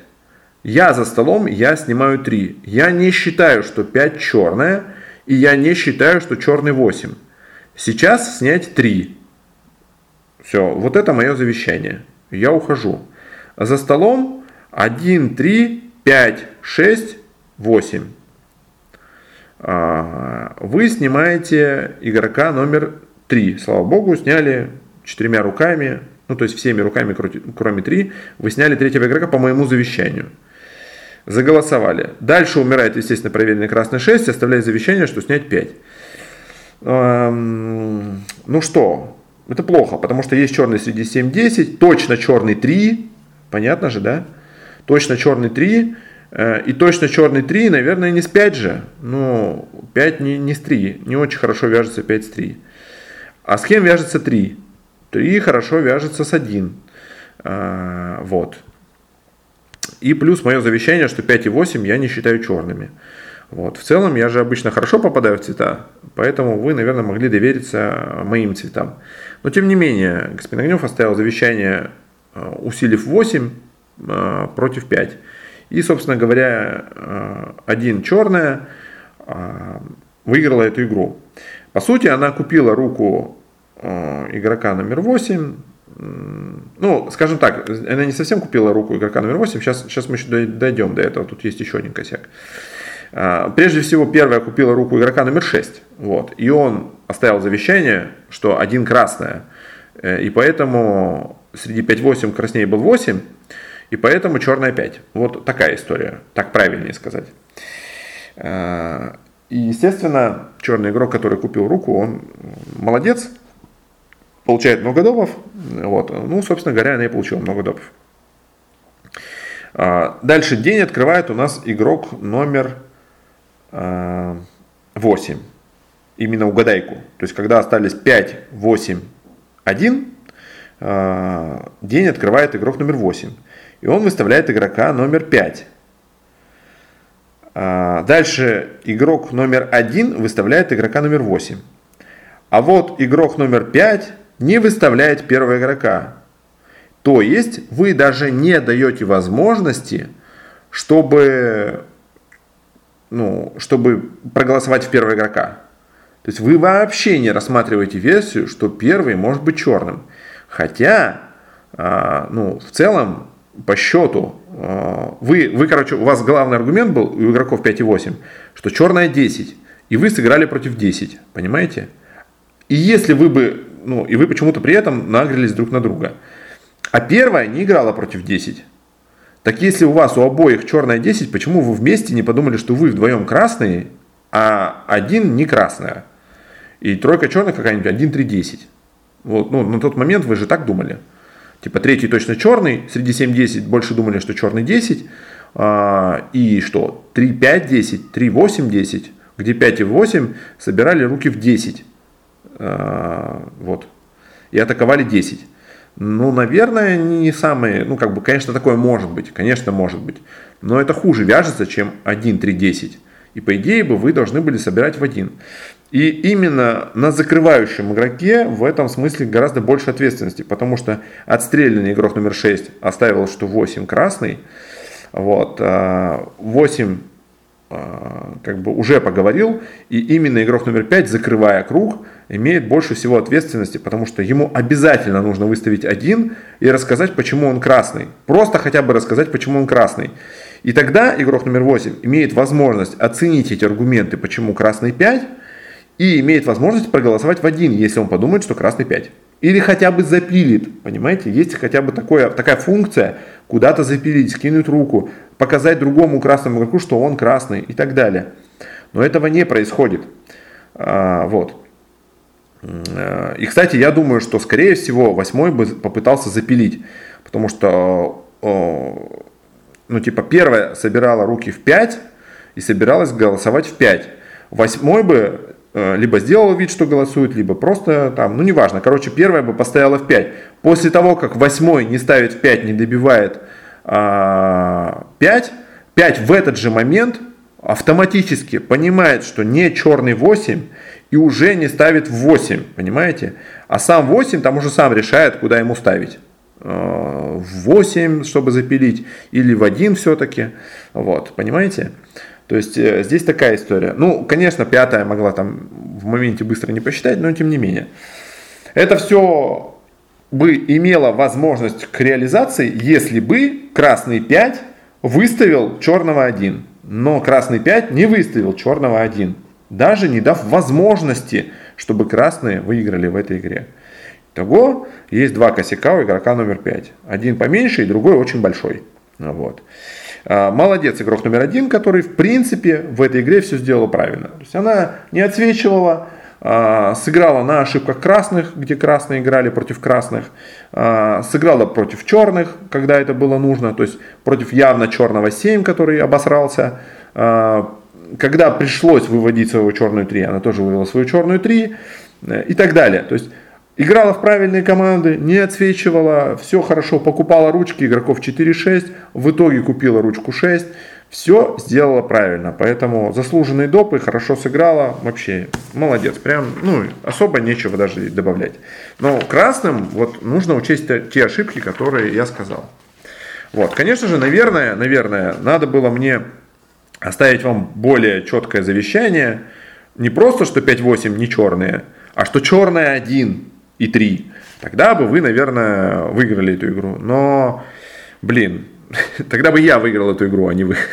Я за столом, я снимаю 3. Я не считаю, что 5 черная, и я не считаю, что черный 8. Сейчас снять 3. Все, вот это мое завещание. Я ухожу. За столом 1, 3, 5, 6, 8. Вы снимаете игрока номер 3. Слава богу, сняли четырьмя руками ну то есть всеми руками, кроме три, вы сняли третьего игрока по моему завещанию. Заголосовали. Дальше умирает, естественно, проверенный красный 6, оставляет завещание, что снять 5. Эм, ну что, это плохо, потому что есть черный среди 7-10, точно черный 3, понятно же, да? Точно черный 3, э, и точно черный 3, наверное, не с 5 же. Ну, 5 не, не с 3, не очень хорошо вяжется 5 с 3. А с кем вяжется 3? 3 хорошо вяжется с 1. А, вот. И плюс мое завещание, что 5 и 8 я не считаю черными. Вот. В целом я же обычно хорошо попадаю в цвета, поэтому вы, наверное, могли довериться моим цветам. Но тем не менее, господин Огнев оставил завещание, а, усилив 8 а, против 5. И, собственно говоря, один черная выиграла эту игру. По сути, она купила руку игрока номер 8. Ну, скажем так, она не совсем купила руку игрока номер 8. Сейчас, сейчас мы еще дойдем до этого. Тут есть еще один косяк. А, прежде всего, первая купила руку игрока номер 6. Вот. И он оставил завещание, что один красная. Э, и поэтому среди 5-8 краснее был 8. И поэтому черная 5. Вот такая история. Так правильнее сказать. А, и, естественно, черный игрок, который купил руку, он молодец получает много допов. Вот. Ну, собственно говоря, она и получила много допов. А, дальше день открывает у нас игрок номер 8. А, Именно угадайку. То есть, когда остались 5, 8, 1, день открывает игрок номер 8. И он выставляет игрока номер 5. А, дальше игрок номер 1 выставляет игрока номер 8. А вот игрок номер 5 не выставляет первого игрока. То есть вы даже не даете возможности, чтобы, ну, чтобы проголосовать в первого игрока. То есть вы вообще не рассматриваете версию, что первый может быть черным. Хотя, а, ну, в целом, по счету, а, вы, вы, короче, у вас главный аргумент был у игроков 5 и 8, что черная 10, и вы сыграли против 10, понимаете? И если вы бы ну, и вы почему-то при этом нагрелись друг на друга. А первая не играла против 10. Так если у вас у обоих черная 10, почему вы вместе не подумали, что вы вдвоем красные, а один не красная? И тройка черная какая-нибудь 1, 3, 10. Вот, ну, на тот момент вы же так думали. Типа третий точно черный, среди 7-10 больше думали, что черный 10. А, и что? 3, 5, 10, 3, 8, 10. Где 5 и 8 собирали руки в 10. А, вот. И атаковали 10. Ну, наверное, не самые, ну, как бы, конечно, такое может быть, конечно, может быть. Но это хуже вяжется, чем 1, 3, 10. И по идее бы вы должны были собирать в один. И именно на закрывающем игроке в этом смысле гораздо больше ответственности, потому что отстрелянный игрок номер 6 оставил, что 8 красный, вот, 8 а, как бы уже поговорил, и именно игрок номер 5, закрывая круг, имеет больше всего ответственности, потому что ему обязательно нужно выставить один и рассказать, почему он красный. Просто хотя бы рассказать, почему он красный. И тогда игрок номер 8 имеет возможность оценить эти аргументы, почему красный 5, и имеет возможность проголосовать в один, если он подумает, что красный 5. Или хотя бы запилит, понимаете, есть хотя бы такое, такая функция, куда-то запилить, скинуть руку, показать другому красному игроку, что он красный и так далее. Но этого не происходит. А, вот. Э, и, кстати, я думаю, что, скорее всего, восьмой бы попытался запилить, потому что, ну, типа, первая собирала руки в 5 и собиралась голосовать в 5. Восьмой бы э, либо сделал вид, что голосует, либо просто там, ну, неважно. Короче, первая бы поставила в 5. После того, как восьмой не ставит в 5, не добивает а, 5, 5 в этот же момент автоматически понимает, что не черный 8 и уже не ставит в 8, понимаете? А сам 8 там уже сам решает, куда ему ставить. Э, в 8, чтобы запилить, или в 1 все-таки. Вот, понимаете? То есть э, здесь такая история. Ну, конечно, пятая могла там в моменте быстро не посчитать, но тем не менее. Это все бы имело возможность к реализации, если бы красный 5 выставил черного 1. Но красный 5 не выставил черного 1 даже не дав возможности, чтобы красные выиграли в этой игре. Итого есть два косяка у игрока номер 5. Один поменьше и другой очень большой. Вот. А, молодец игрок номер один, который в принципе в этой игре все сделала правильно. То есть она не отсвечивала, а, сыграла на ошибках красных, где красные играли против красных, а, сыграла против черных, когда это было нужно, то есть против явно черного 7, который обосрался, когда пришлось выводить свою черную 3, она тоже вывела свою черную 3 э, и так далее. То есть играла в правильные команды, не отсвечивала, все хорошо, покупала ручки игроков 4-6, в итоге купила ручку 6, все сделала правильно, поэтому заслуженные допы, хорошо сыграла, вообще молодец, прям, ну, особо нечего даже добавлять. Но красным вот нужно учесть те ошибки, которые я сказал. Вот, конечно же, наверное, наверное, надо было мне оставить вам более четкое завещание. Не просто, что 5-8 не черные, а что черная 1 и 3. Тогда бы вы, наверное, выиграли эту игру. Но, блин, тогда бы я выиграл эту игру, а не вы.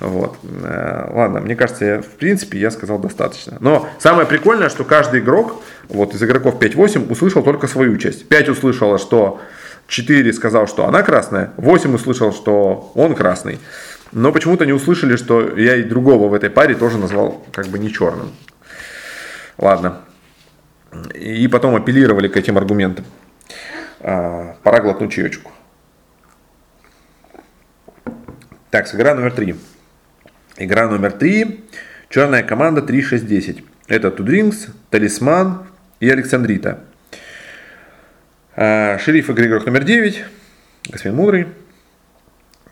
Вот. Э, ладно, мне кажется, в принципе, я сказал достаточно. Но самое прикольное, что каждый игрок, вот из игроков 5-8, услышал только свою часть. 5 услышала, что 4 сказал, что она красная, 8 услышал, что он красный. Но почему-то не услышали, что я и другого в этой паре тоже назвал как бы не черным. Ладно. И потом апеллировали к этим аргументам. А, пора глотнуть чаечку. Так, игра номер три. Игра номер три. Черная команда 3-6-10. Это Тудрингс, Талисман и Александрита. А, шериф игры игрок номер 9. Господин Мудрый.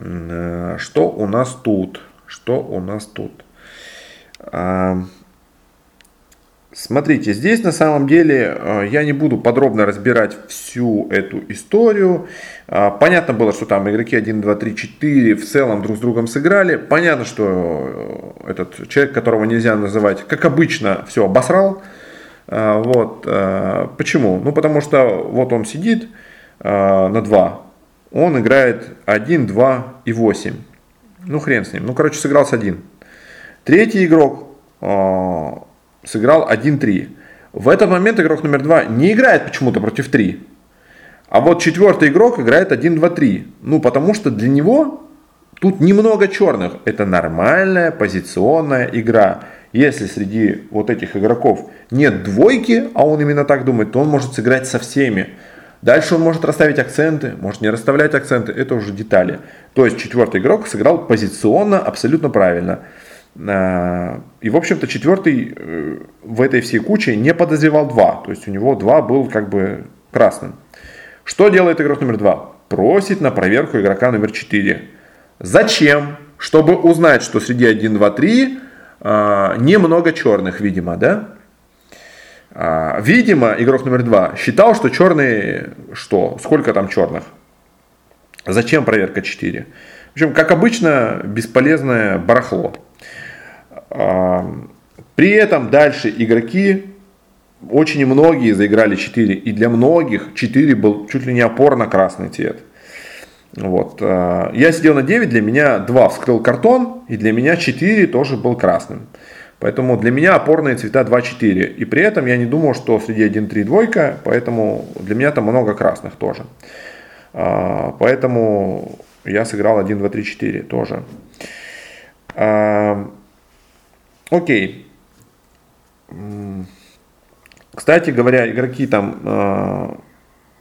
Э, что у нас тут? Что у нас тут? Смотрите, здесь на самом деле э, я не буду подробно разбирать всю эту историю. А, понятно было, что там игроки 1, 2, 3, 4 в целом друг с другом сыграли. Понятно, что э, этот человек, которого нельзя называть, как обычно, все обосрал. А, вот. Почему? Ну, потому что вот он сидит на 2, он играет 1, 2 и 8. Ну, хрен с ним. Ну, короче, сыграл с 1. Третий игрок э, сыграл 1-3. В этот момент игрок номер 2 не играет почему-то против 3. А вот четвертый игрок играет 1-2-3. Ну, потому что для него тут немного черных. Это нормальная позиционная игра. Если среди вот этих игроков нет двойки, а он именно так думает, то он может сыграть со всеми. Дальше он может расставить акценты, может не расставлять акценты, это уже детали. То есть четвертый игрок сыграл позиционно абсолютно правильно. А, и, в общем-то, четвертый э, в этой всей куче не подозревал два. То есть у него два был как бы красным. Что делает игрок номер два? Просит на проверку игрока номер четыре. Зачем? Чтобы узнать, что среди 1, 2, 3 немного черных, видимо, да? А, видимо, игрок номер два считал, что черные, что? Сколько там черных? Зачем проверка 4? В общем, как обычно, бесполезное барахло. При этом дальше игроки, очень многие заиграли 4. И для многих 4 был чуть ли не опорно-красный цвет. Вот. А, я сидел на 9, для меня 2 вскрыл картон, и для меня 4 тоже был красным. Поэтому для меня опорные цвета 2-4. И при этом я не думал, что среди 1-3 двойка, поэтому для меня там много красных тоже. А, поэтому я сыграл 1, 2, 3, 4 тоже. А, окей. Кстати говоря, игроки там, э,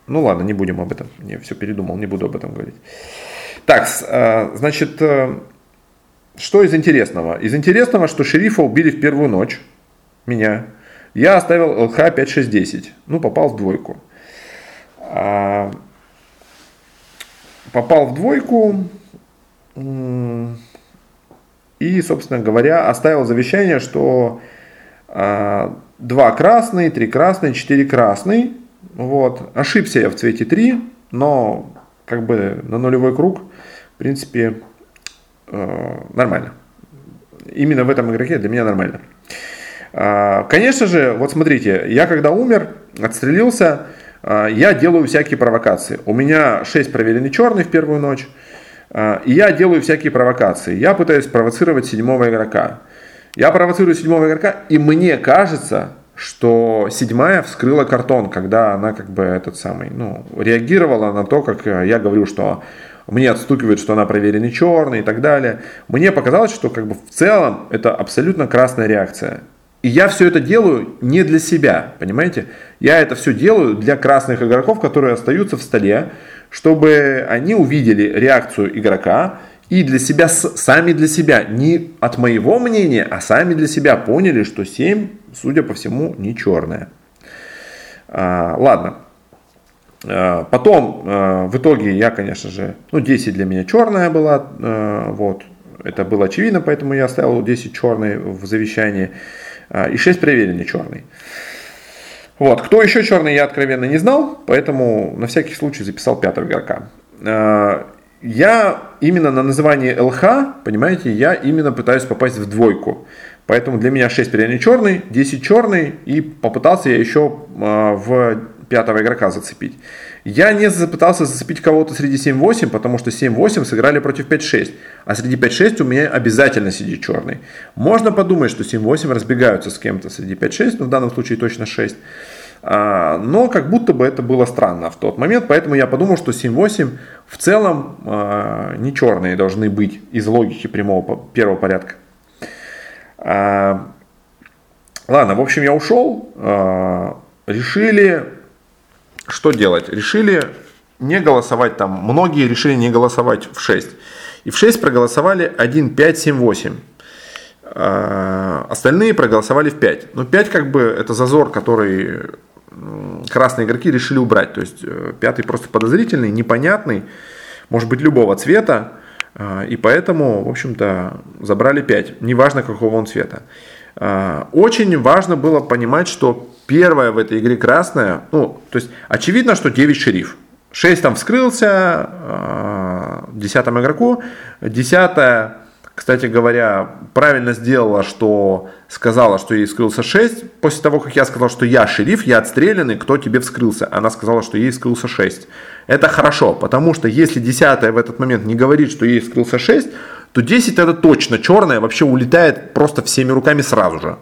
ну ладно, не будем об этом, я все передумал, не буду об этом говорить. Так, э, значит, э, что из интересного? Из интересного, что шерифа убили в первую ночь, меня. Я оставил ЛХ 5-6-10, ну попал в двойку. А, попал в двойку, и, собственно говоря, оставил завещание, что э, 2 красный, 3 красный, 4 красный. Вот. Ошибся я в цвете 3, но как бы на нулевой круг, в принципе, э, нормально. Именно в этом игроке для меня нормально. Э, конечно же, вот смотрите, я когда умер, отстрелился, э, я делаю всякие провокации. У меня 6 проверенный черный в первую ночь. А, и я делаю всякие провокации. Я пытаюсь провоцировать седьмого игрока. Я провоцирую седьмого игрока, и мне кажется, что седьмая вскрыла картон, когда она как бы этот самый, ну, реагировала на то, как я говорю, что мне отстукивают, что она проверенный черный и так далее. Мне показалось, что как бы в целом это абсолютно красная реакция. И я все это делаю не для себя, понимаете? Я это все делаю для красных игроков, которые остаются в столе, чтобы они увидели реакцию игрока и для себя, сами для себя, не от моего мнения, а сами для себя поняли, что 7, судя по всему, не черная. А, ладно. А, потом, а, в итоге, я, конечно же, ну, 10 для меня черная была, а, вот, это было очевидно, поэтому я оставил 10 черной в завещании, а, и 6 проверенный черный. Вот. Кто еще черный, я откровенно не знал, поэтому на всякий случай записал пятого игрока. Э, я именно на называние ЛХ, понимаете, я именно пытаюсь попасть в двойку. Поэтому для меня 6 передний черный, 10 черный и попытался я еще э, в пятого игрока зацепить. Я не пытался зацепить кого-то среди 7-8, потому что 7-8 сыграли против 5-6. А среди 5-6 у меня обязательно сидит черный. Можно подумать, что 7-8 разбегаются с кем-то среди 5-6, но в данном случае точно 6. А, но как будто бы это было странно в тот момент, поэтому я подумал, что 7-8 в целом а, не черные должны быть из логики прямого первого порядка. А, ладно, в общем, я ушел. Решили что делать? Решили не голосовать там, многие решили не голосовать в 6. И в 6 проголосовали 1, 5, 7, 8. Остальные проголосовали в 5. Но 5 как бы это зазор, который красные игроки решили убрать. То есть э, пятый просто подозрительный, непонятный, может быть любого цвета. А, и поэтому, в общем-то, забрали 5. Неважно, какого он цвета. А, очень важно было понимать, что первая в этой игре красная, ну, то есть очевидно, что 9 шериф. 6 там вскрылся, 10 а, игроку, 10 кстати говоря, правильно сделала, что сказала, что ей вскрылся 6. После того, как я сказал, что я шериф, я отстрелянный, кто тебе вскрылся? Она сказала, что ей вскрылся 6. Это хорошо, потому что если 10 в этот момент не говорит, что ей вскрылся 6, то 10 это точно черная, вообще улетает просто всеми руками сразу же.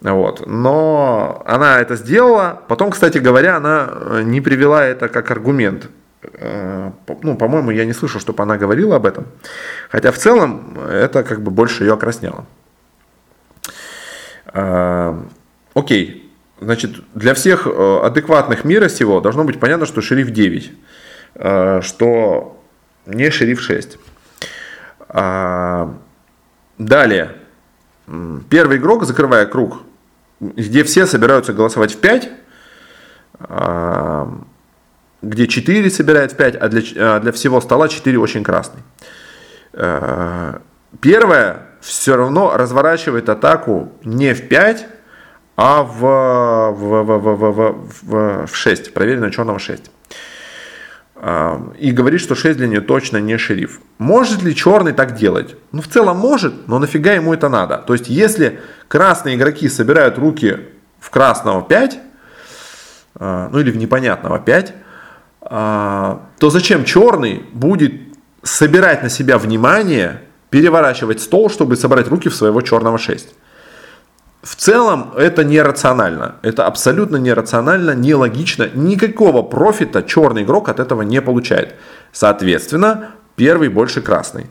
Вот. Но она это сделала. Потом, кстати говоря, она э, не привела это как аргумент. Э, ну, по-моему, я не слышал, чтобы она говорила об этом. Хотя в целом это как бы больше ее окрасняло. Э, окей. Значит, для всех адекватных мира сего должно быть понятно, что шериф 9, что не шериф 6. Далее. Первый игрок, закрывая круг, где все собираются голосовать в 5, а, где 4 собирают в 5, а для, а для всего стола 4 очень красный. А, первое все равно разворачивает атаку не в 5, а в, в, в, в, в, в, в 6, проверено черного 6 и говорит, что 6 для нее точно не шериф. Может ли черный так делать? Ну, в целом может, но нафига ему это надо? То есть, если красные игроки собирают руки в красного 5, а, ну или в непонятного 5, а, то зачем черный будет собирать на себя внимание, переворачивать стол, чтобы собрать руки в своего черного 6? В целом это нерационально. Это абсолютно нерационально, нелогично. Никакого профита черный игрок от этого не получает. Соответственно, первый больше красный.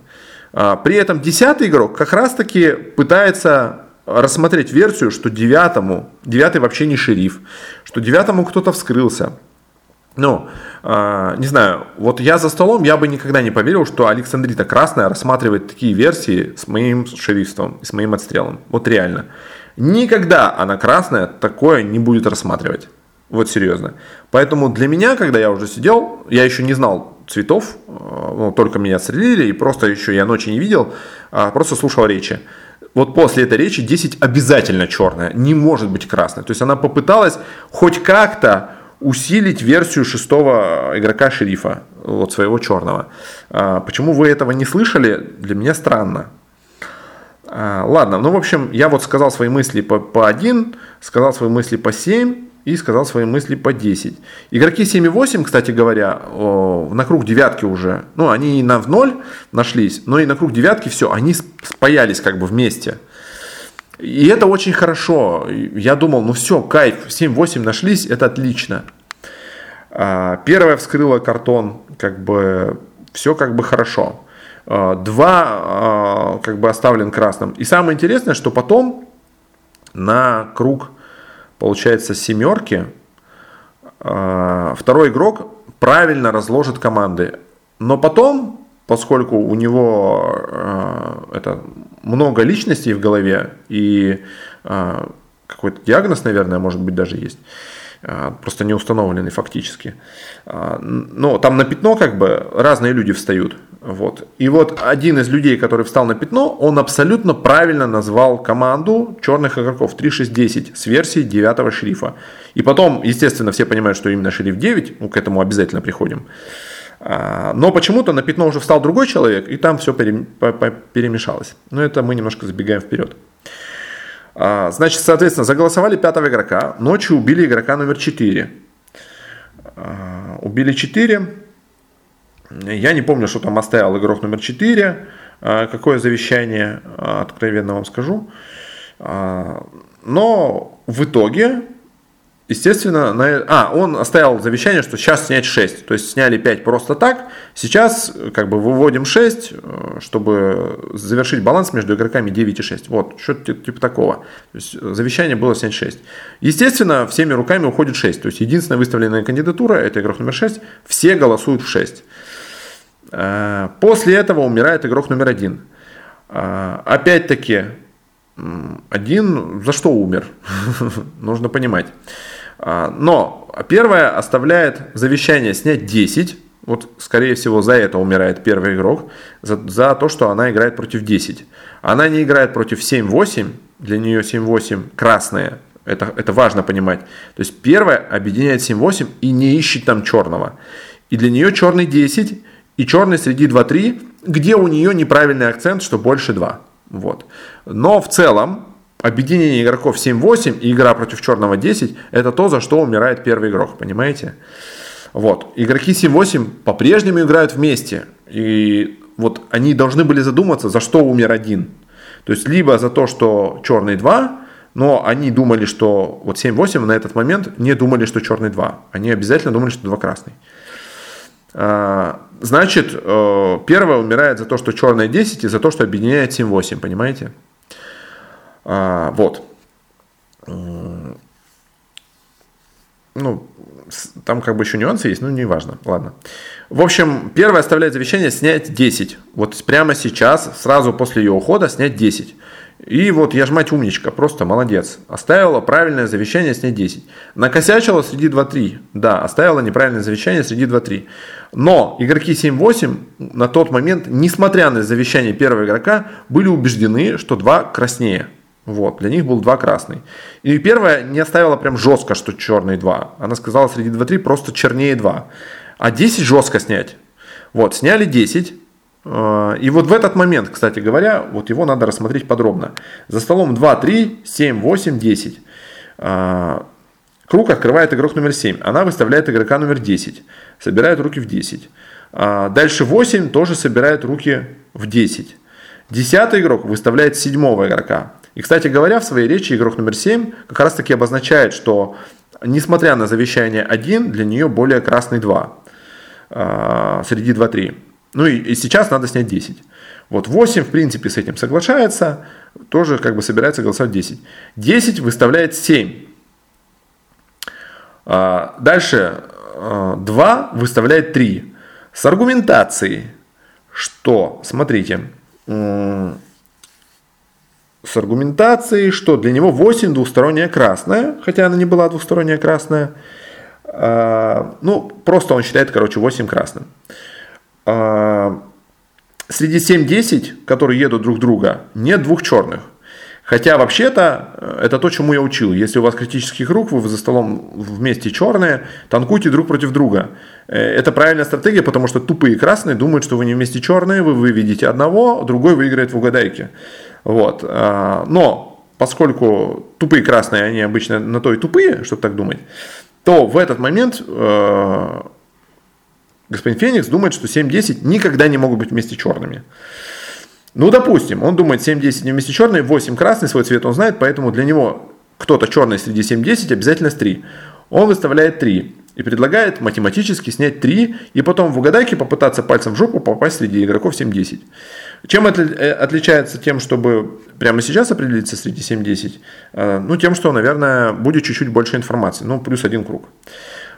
А, при этом десятый игрок как раз таки пытается рассмотреть версию, что девятому, девятый вообще не шериф, что девятому кто-то вскрылся. Ну, э, не знаю, вот я за столом, я бы никогда не поверил, что Александрита Красная рассматривает такие версии с моим шерифством, с моим отстрелом. Вот реально. Никогда она красная такое не будет рассматривать. Вот серьезно. Поэтому для меня, когда я уже сидел, я еще не знал цветов, э, ну, только меня отстрелили, и просто еще я ночи не видел, а просто слушал речи. Вот после этой речи 10 обязательно черная, не может быть красной. То есть она попыталась хоть как-то усилить версию шестого игрока шерифа, вот своего черного. А, почему вы этого не слышали, для меня странно. А, ладно, ну в общем, я вот сказал свои мысли по, по 1, сказал свои мысли по 7, и сказал свои мысли по 10. Игроки 7 и 8, кстати говоря, на круг девятки уже, ну, они и на в ноль нашлись, но и на круг девятки все, они спаялись как бы вместе. И это очень хорошо. Я думал, ну все, кайф, 7-8 нашлись, это отлично. А, первая вскрыла картон, как бы все как бы хорошо. А, два а, как бы оставлен красным. И самое интересное, что потом на круг получается, семерки, а, второй игрок правильно разложит команды. Но потом, поскольку у него это много личностей в голове и какой-то диагноз, наверное, может быть, даже есть, просто не установленный фактически. Но там на пятно как бы разные люди встают. Вот. И вот один из людей, который встал на пятно, он абсолютно правильно назвал команду черных игроков 3-6-10 с версией 9 шерифа. И потом, естественно, все понимают, что именно шериф 9, ну, к этому обязательно приходим. А, но почему-то на пятно уже встал другой человек, и там все перемешалось. Но это мы немножко забегаем вперед. А, значит, соответственно, заголосовали пятого игрока, ночью убили игрока номер 4. А, убили 4, я не помню, что там оставил игрок номер 4, а, какое завещание, а, откровенно вам скажу. А, но в итоге, естественно, на... а, он оставил завещание, что сейчас снять 6. То есть сняли 5 просто так. Сейчас как бы выводим 6, э, чтобы завершить баланс между игроками 9 и 6. Вот, что-то типа такого. То есть завещание было снять 6. Естественно, всеми руками уходит 6. То есть единственная выставленная кандидатура, это игрок номер 6. Все голосуют в 6. Э, после этого умирает игрок номер один. Э, опять-таки, один за что умер? Нужно понимать. Э, но первое оставляет завещание снять 10. Вот, скорее всего, за это умирает первый игрок. За, за то, что она играет против 10. Она не играет против 7-8. Для нее 7-8 красная. Это, это важно понимать. То есть первая объединяет 7-8 и не ищет там черного. И для нее черный 10 и черный среди 2-3, где у нее неправильный акцент, что больше 2. Вот. Но в целом объединение игроков 7-8 и игра против черного 10 это то, за что умирает первый игрок, понимаете? Вот. Игроки 7-8 по-прежнему играют вместе. И вот они должны были задуматься, за что умер один. То есть либо за то, что черный 2, но они думали, что вот 7-8 на этот момент не думали, что черный 2. Они обязательно думали, что 2 красный. А, значит, э, первая умирает за то, что черная 10 и за то, что объединяет 7-8, понимаете? А, вот. Ну, там как бы еще нюансы есть, но не важно. Ладно. В общем, первая оставляет завещание снять 10. Вот прямо сейчас, сразу после ее ухода, снять 10. И вот я ж мать умничка, просто молодец. Оставила правильное завещание снять 10. Накосячила среди 2-3. Да, оставила неправильное завещание среди 2-3. Но игроки 7-8 на тот момент, несмотря на завещание первого игрока, были убеждены, что 2 краснее. Вот, для них был 2 красный. И первая не оставила прям жестко, что черный 2. Она сказала среди 2-3 просто чернее 2. А 10 жестко снять. Вот, сняли 10. Э, и вот в этот момент, кстати говоря, вот его надо рассмотреть подробно. За столом 2, 3, 7, 8, 10. Круг открывает игрок номер 7. Она выставляет игрока номер 10. Собирает руки в 10. А, дальше 8 тоже собирает руки в 10. Десятый игрок выставляет седьмого игрока. И, кстати говоря, в своей речи игрок номер 7 как раз таки обозначает, что несмотря на завещание 1, для нее более красный 2 а, среди 2-3. Ну и, и сейчас надо снять 10. Вот 8, в принципе, с этим соглашается. тоже как бы собирается голосовать 10. 10 выставляет 7. А, дальше 2 а, выставляет 3. С аргументацией, что, смотрите, с аргументацией, что для него 8 двусторонняя красная, хотя она не была двусторонняя красная. А, ну, просто он считает, короче, 8 красным. Среди 7-10, которые едут друг друга, нет двух черных. Хотя вообще-то э, это то, чему я учил. Если у вас критический круг, вы за столом вместе черные, танкуйте друг против друга. Э, это правильная стратегия, потому что тупые красные думают, что вы не вместе черные, вы выведете одного, другой выиграет в угадайке. Вот. А, но поскольку тупые красные, они обычно на то и тупые, чтобы так думать, то в этот момент э, господин Феникс думает, что 7-10 никогда не могут быть вместе черными. Ну, допустим, он думает 7-10 не вместе черный, 8 красный, свой цвет он знает, поэтому для него кто-то черный среди 7-10 обязательно с 3. Он выставляет 3 и предлагает математически снять 3 и потом в угадайке попытаться пальцем в жопу попасть среди игроков 7-10. Чем это э, отличается тем, чтобы прямо сейчас определиться среди 7-10? Э, ну, тем, что, наверное, будет чуть-чуть больше информации, ну, плюс один круг.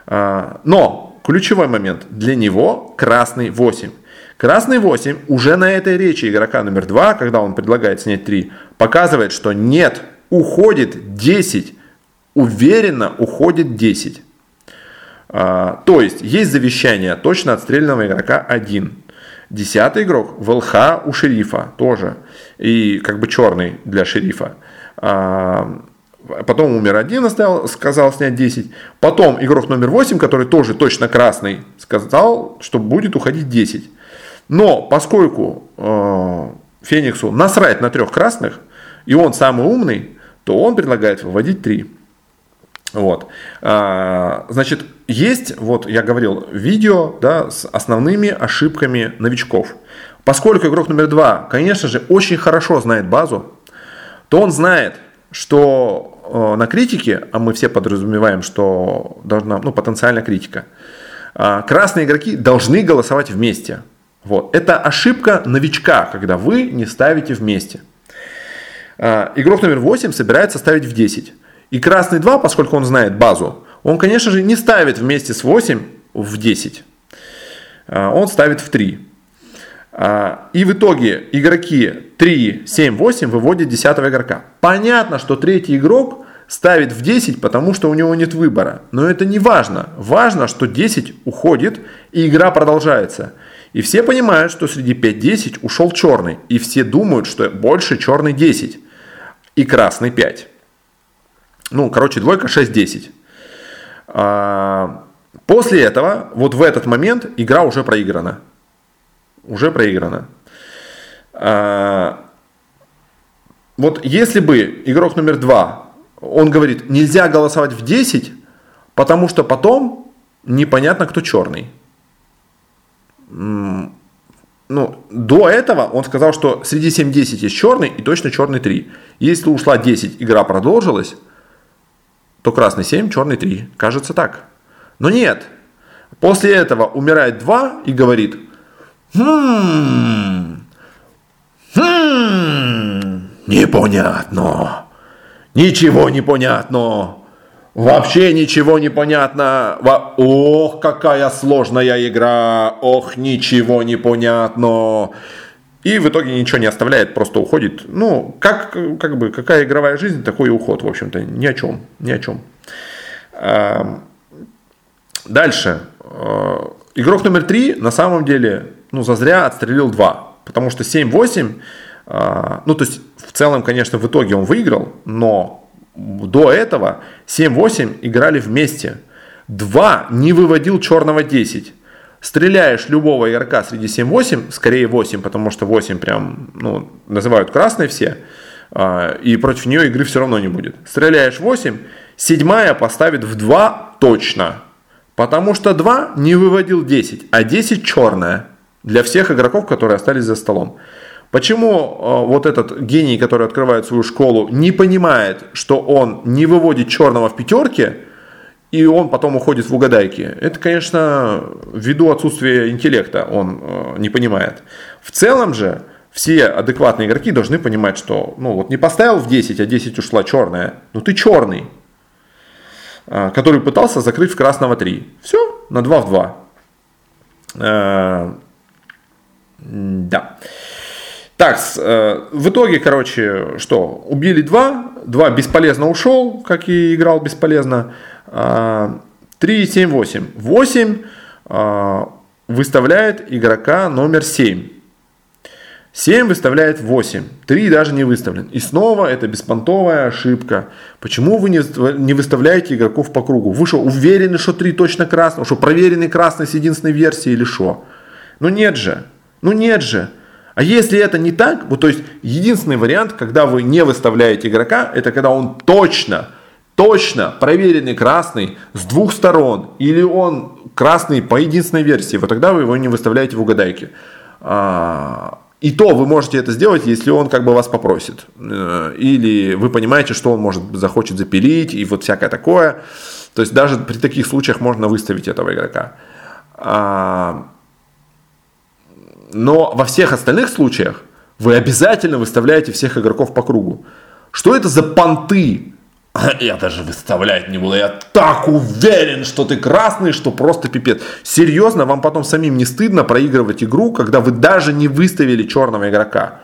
Э, но ключевой момент для него красный 8. Красный 8 уже на этой речи игрока номер 2, когда он предлагает снять 3, показывает, что нет, уходит 10. Уверенно уходит 10. А, то есть есть завещание точно отстрелянного игрока 1. Десятый игрок в ЛХ у шерифа тоже. И как бы черный для шерифа. А, потом умер один, оставил, сказал снять 10. Потом игрок номер 8, который тоже точно красный, сказал, что будет уходить 10. Но поскольку э, Фениксу насрать на трех красных, и он самый умный, то он предлагает выводить три. Вот. А, значит, есть, вот я говорил, видео да, с основными ошибками новичков. Поскольку игрок номер два, конечно же, очень хорошо знает базу, то он знает, что на критике, а мы все подразумеваем, что должна, ну, потенциальная критика, э, красные игроки должны голосовать вместе. Вот. Это ошибка новичка, когда вы не ставите вместе. А, игрок номер 8 собирается ставить в 10. И красный 2, поскольку он знает базу, он, конечно же, не ставит вместе с 8 в 10. А, он ставит в 3. А, и в итоге игроки 3, 7, 8 выводят 10 игрока. Понятно, что третий игрок ставит в 10, потому что у него нет выбора. Но это не важно. Важно, что 10 уходит и игра продолжается. И все понимают, что среди 5-10 ушел черный. И все думают, что больше черный 10 и красный 5. Ну, короче, двойка 6-10. А, после этого, вот в этот момент, игра уже проиграна. Уже проиграна. А, вот если бы игрок номер 2, он говорит, нельзя голосовать в 10, потому что потом непонятно, кто черный ну, до этого он сказал, что среди 7-10 есть черный и точно черный 3. Если ушла 10, игра продолжилась, то красный 7, черный 3. Кажется так. Но нет. После этого умирает 2 и говорит, хм, хм, непонятно, ничего не. Вообще ничего не понятно. Ох, какая сложная игра. Ох, ничего не. И в итоге ничего не оставляет, просто уходит. Ну, как, как бы, какая игровая жизнь, такой и уход, в общем-то, ни о чем, ни о чем. Эм, дальше. Э, игрок номер три, на самом деле, ну, зазря отстрелил два. Потому что 7-8, э, ну, то есть, в целом, конечно, в итоге он выиграл, но до этого 7-8 играли вместе. Два не выводил черного 10. Стреляешь любого игрока среди 7-8, скорее 8, потому что 8 прям, ну, называют красной все, а, и против нее игры все равно не будет. Стреляешь 8, седьмая поставит в 2 точно, потому что 2 не выводил 10, а 10 черная для всех игроков, которые остались за столом. Почему э, вот этот гений, который открывает свою школу, не понимает, что он не выводит черного в пятерке, и он потом уходит в угадайки? Это, конечно, ввиду отсутствия интеллекта он э, не понимает. В целом же, все адекватные игроки должны понимать, что ну вот не поставил в 10, а 10 ушла черная, ну ты черный, а, который пытался закрыть в красного 3. Все, на 2 в 2. Да. Так, э, в итоге, короче, что? Убили 2, 2 бесполезно ушел, как и играл бесполезно. 3, 7, 8. 8 выставляет игрока номер 7. 7 выставляет 8. 3 даже не выставлен. И снова это беспонтовая ошибка. Почему вы не выставляете игроков по кругу? Вы что, уверены, что 3 точно красный? Что, проверенный красный с единственной версией или что? Ну нет же. Ну нет же. А если это не так, вот то есть единственный вариант, когда вы не выставляете игрока, это когда он точно, точно проверенный красный с двух сторон, или он красный по единственной версии, вот тогда вы его не выставляете в угадайке. А, и то вы можете это сделать, если он как бы вас попросит. Э, или вы понимаете, что он может захочет запилить и вот всякое такое. То есть даже при таких случаях можно выставить этого игрока. Но во всех остальных случаях вы обязательно выставляете всех игроков по кругу. Что это за понты? Я даже выставлять не буду. Я так уверен, что ты красный, что просто пипец. Серьезно, вам потом самим не стыдно проигрывать игру, когда вы даже не выставили черного игрока?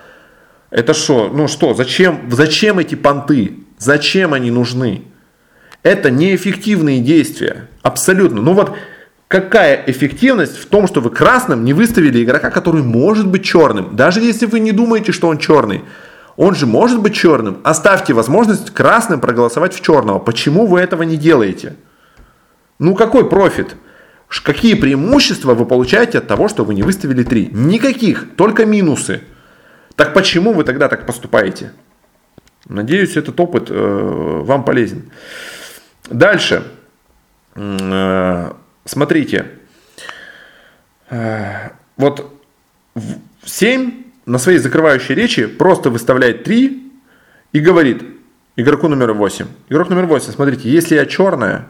Это что? Ну что, зачем, зачем эти понты? Зачем они нужны? Это неэффективные действия. Абсолютно. Ну вот какая эффективность в том, что вы красным не выставили игрока, который может быть черным. Даже если вы не думаете, что он черный. Он же может быть черным. Оставьте возможность красным проголосовать в черного. Почему вы этого не делаете? Ну какой профит? Какие преимущества вы получаете от того, что вы не выставили 3? Никаких, только минусы. Так почему вы тогда так поступаете? Надеюсь, этот опыт э, вам полезен. Дальше. Э, смотрите. Э, вот 7 на своей закрывающей речи просто выставляет 3 и говорит игроку номер 8. Игрок номер 8, смотрите, если я черная,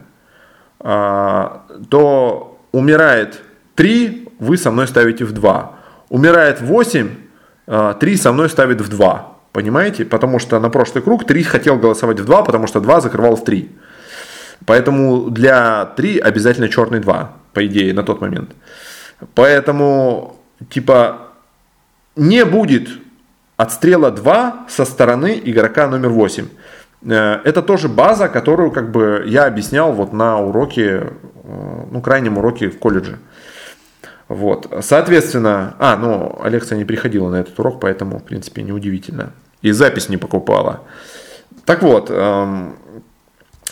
а, то умирает 3, вы со мной ставите в 2. Умирает 8, 3 а, со мной ставит в 2. Понимаете? Потому что на прошлый круг 3 хотел голосовать в 2, потому что 2 закрывал в 3. Поэтому для 3 обязательно черный 2, по идее, на тот момент. Поэтому, типа, не будет отстрела 2 со стороны игрока номер 8. Э, это тоже база, которую как бы я объяснял вот на уроке, э, ну, крайнем уроке в колледже. Вот. Соответственно, а, ну, Алекса не приходила на этот урок, поэтому, в принципе, неудивительно. И запись не покупала. Так вот, эм,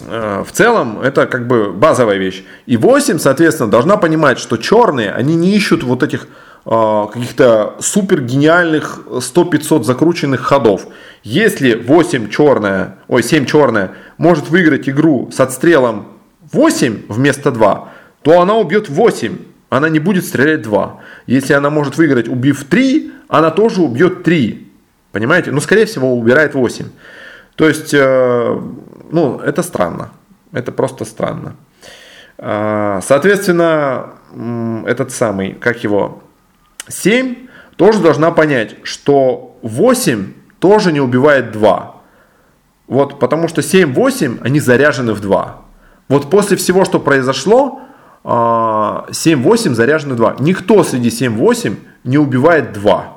в целом это как бы базовая вещь. И 8, соответственно, должна понимать, что черные, они не ищут вот этих а, каких-то супер гениальных 100-500 закрученных ходов. Если 8 черная, ой, 7 черная может выиграть игру с отстрелом 8 вместо 2, то она убьет 8, она не будет стрелять 2. Если она может выиграть, убив 3, она тоже убьет 3. Понимаете? Но, скорее всего, убирает 8. То есть, э, ну, это странно. Это просто странно. А, соответственно, этот самый, как его, 7 тоже должна понять, что 8 тоже не убивает 2. Вот, потому что 7-8, они заряжены в 2. Вот после всего, что произошло, 7-8 а, заряжены 2. Никто среди 7-8 не убивает 2.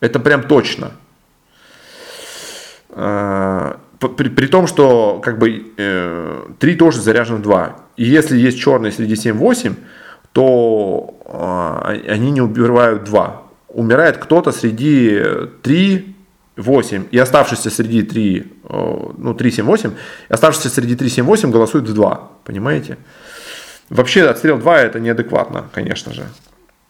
Это прям точно. А, при, при том, что как бы 3 э, тоже заряжен в 2. И если есть черный среди 7-8, то а, они не убивают 2. Умирает кто-то среди 3, 8 и оставшийся среди 3, ну 3, 7, 8, и оставшийся среди 3, 7, 8 голосует в 2. Понимаете? Вообще отстрел 2 это неадекватно, конечно же.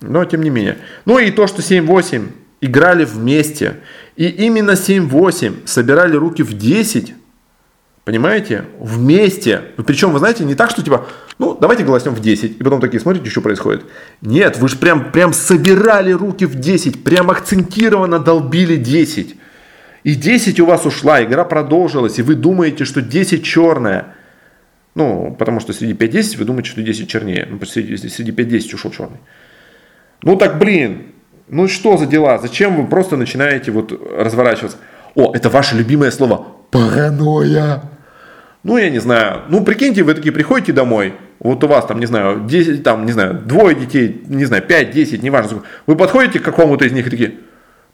Но тем не менее. Ну и то, что 7-8 играли вместе. И именно 7-8 собирали руки в 10 Понимаете? Вместе. Ну, Причем, вы знаете, не так, что типа, ну, давайте голоснем в 10. И потом такие, смотрите, что происходит. Нет, вы же прям, прям собирали руки в 10. Прям акцентированно долбили 10. И 10 у вас ушла, игра продолжилась. И вы думаете, что 10 черная. Ну, потому что среди 5-10 вы думаете, что 10 чернее. Ну, среди, среди 5-10 ушел черный. Ну так, блин, Ну что за дела? Зачем вы просто начинаете вот разворачиваться? О, это ваше любимое слово. Паранойя. Ну, я не знаю. Ну, прикиньте, вы такие приходите домой, вот у вас там, не знаю, 10, там, не знаю, двое детей, не знаю, 5, 10, неважно. Вы подходите к какому-то из них и такие,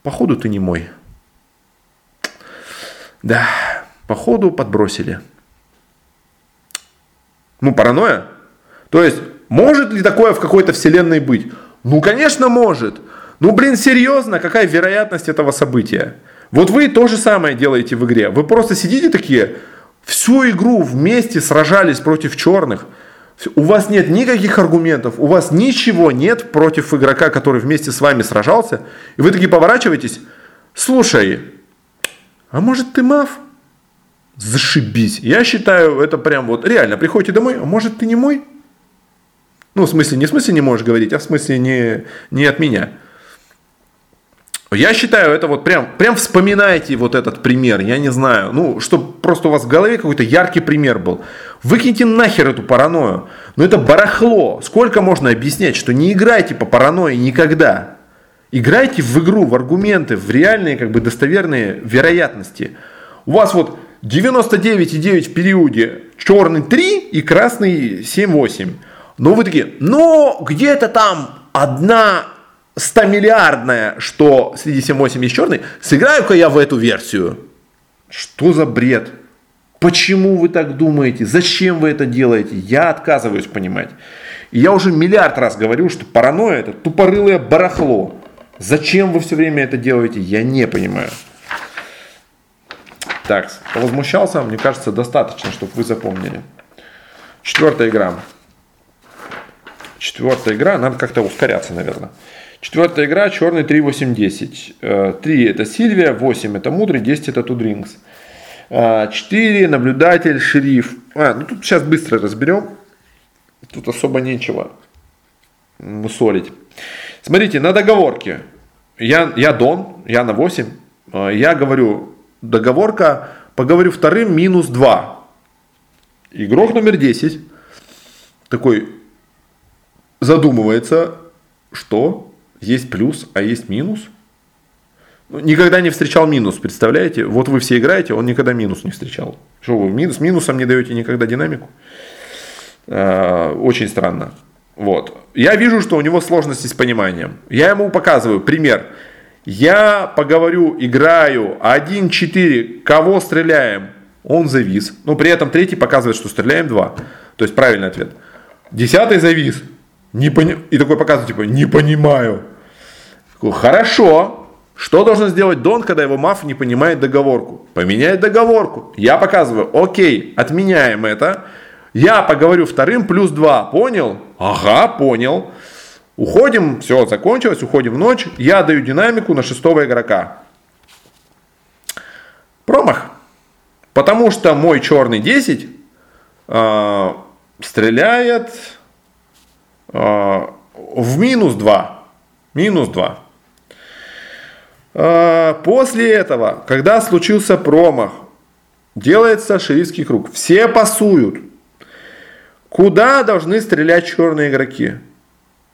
походу ты не мой. Да, походу подбросили. Ну, паранойя. То есть, может ли такое в какой-то вселенной быть? Ну, конечно, может. Ну, блин, серьезно, какая вероятность этого события? Вот вы то же самое делаете в игре. Вы просто сидите такие, всю игру вместе сражались против черных. У вас нет никаких аргументов, у вас ничего нет против игрока, который вместе с вами сражался. И вы такие поворачиваетесь, слушай, а может ты мав? Зашибись. Я считаю, это прям вот реально, приходите домой, а может ты не мой? Ну, в смысле, не в смысле не можешь говорить, а в смысле не, не от меня. Я считаю, это вот прям, прям вспоминайте вот этот пример, я не знаю, ну, чтобы просто у вас в голове какой-то яркий пример был. Выкиньте нахер эту паранойю. Ну, это барахло. Сколько можно объяснять, что не играйте по паранойи никогда. Играйте в игру, в аргументы, в реальные, как бы, достоверные вероятности. У вас вот 99,9 в периоде черный 3 и красный 7,8. Но вы такие, но где-то там одна 100 миллиардная, что среди 7.8 есть черный, сыграю-ка я в эту версию. Что за бред? Почему вы так думаете? Зачем вы это делаете? Я отказываюсь понимать. И я уже миллиард раз говорю, что паранойя это тупорылое барахло. Зачем вы все время это делаете? Я не понимаю. Так, возмущался, мне кажется, достаточно, чтобы вы запомнили. Четвертая игра. Четвертая игра, надо как-то ускоряться, наверное. Четвертая игра, черный 3, 8, 10. 3 это Сильвия, 8 это Мудрый, 10 это Тудрингс. 4 наблюдатель, шериф. А, ну тут сейчас быстро разберем. Тут особо нечего мусолить. Смотрите, на договорке. Я, я Дон, я на 8. А, я говорю, договорка, поговорю вторым, минус 2. Игрок номер 10 такой задумывается, что есть плюс, а есть минус. Ну, никогда не встречал минус, представляете? Вот вы все играете, он никогда минус не встречал. Что вы минус, минусом не даете никогда динамику? А, очень странно. Вот. Я вижу, что у него сложности с пониманием. Я ему показываю пример. Я поговорю, играю 1-4, кого стреляем? Он завис. Но при этом третий показывает, что стреляем 2. То есть правильный ответ. Десятый завис. Не пони... И такой показывает, типа, не понимаю. Хорошо. Что должен сделать Дон, когда его маф не понимает договорку? Поменяет договорку. Я показываю, окей, отменяем это. Я поговорю вторым плюс два. Понял? Ага, понял. Уходим, все, закончилось, уходим в ночь. Я даю динамику на шестого игрока. Промах. Потому что мой черный 10 э, а, стреляет э, в минус 2. Минус 2. А, после этого, когда случился промах, делается шерифский круг. Все пасуют. Куда должны стрелять черные игроки?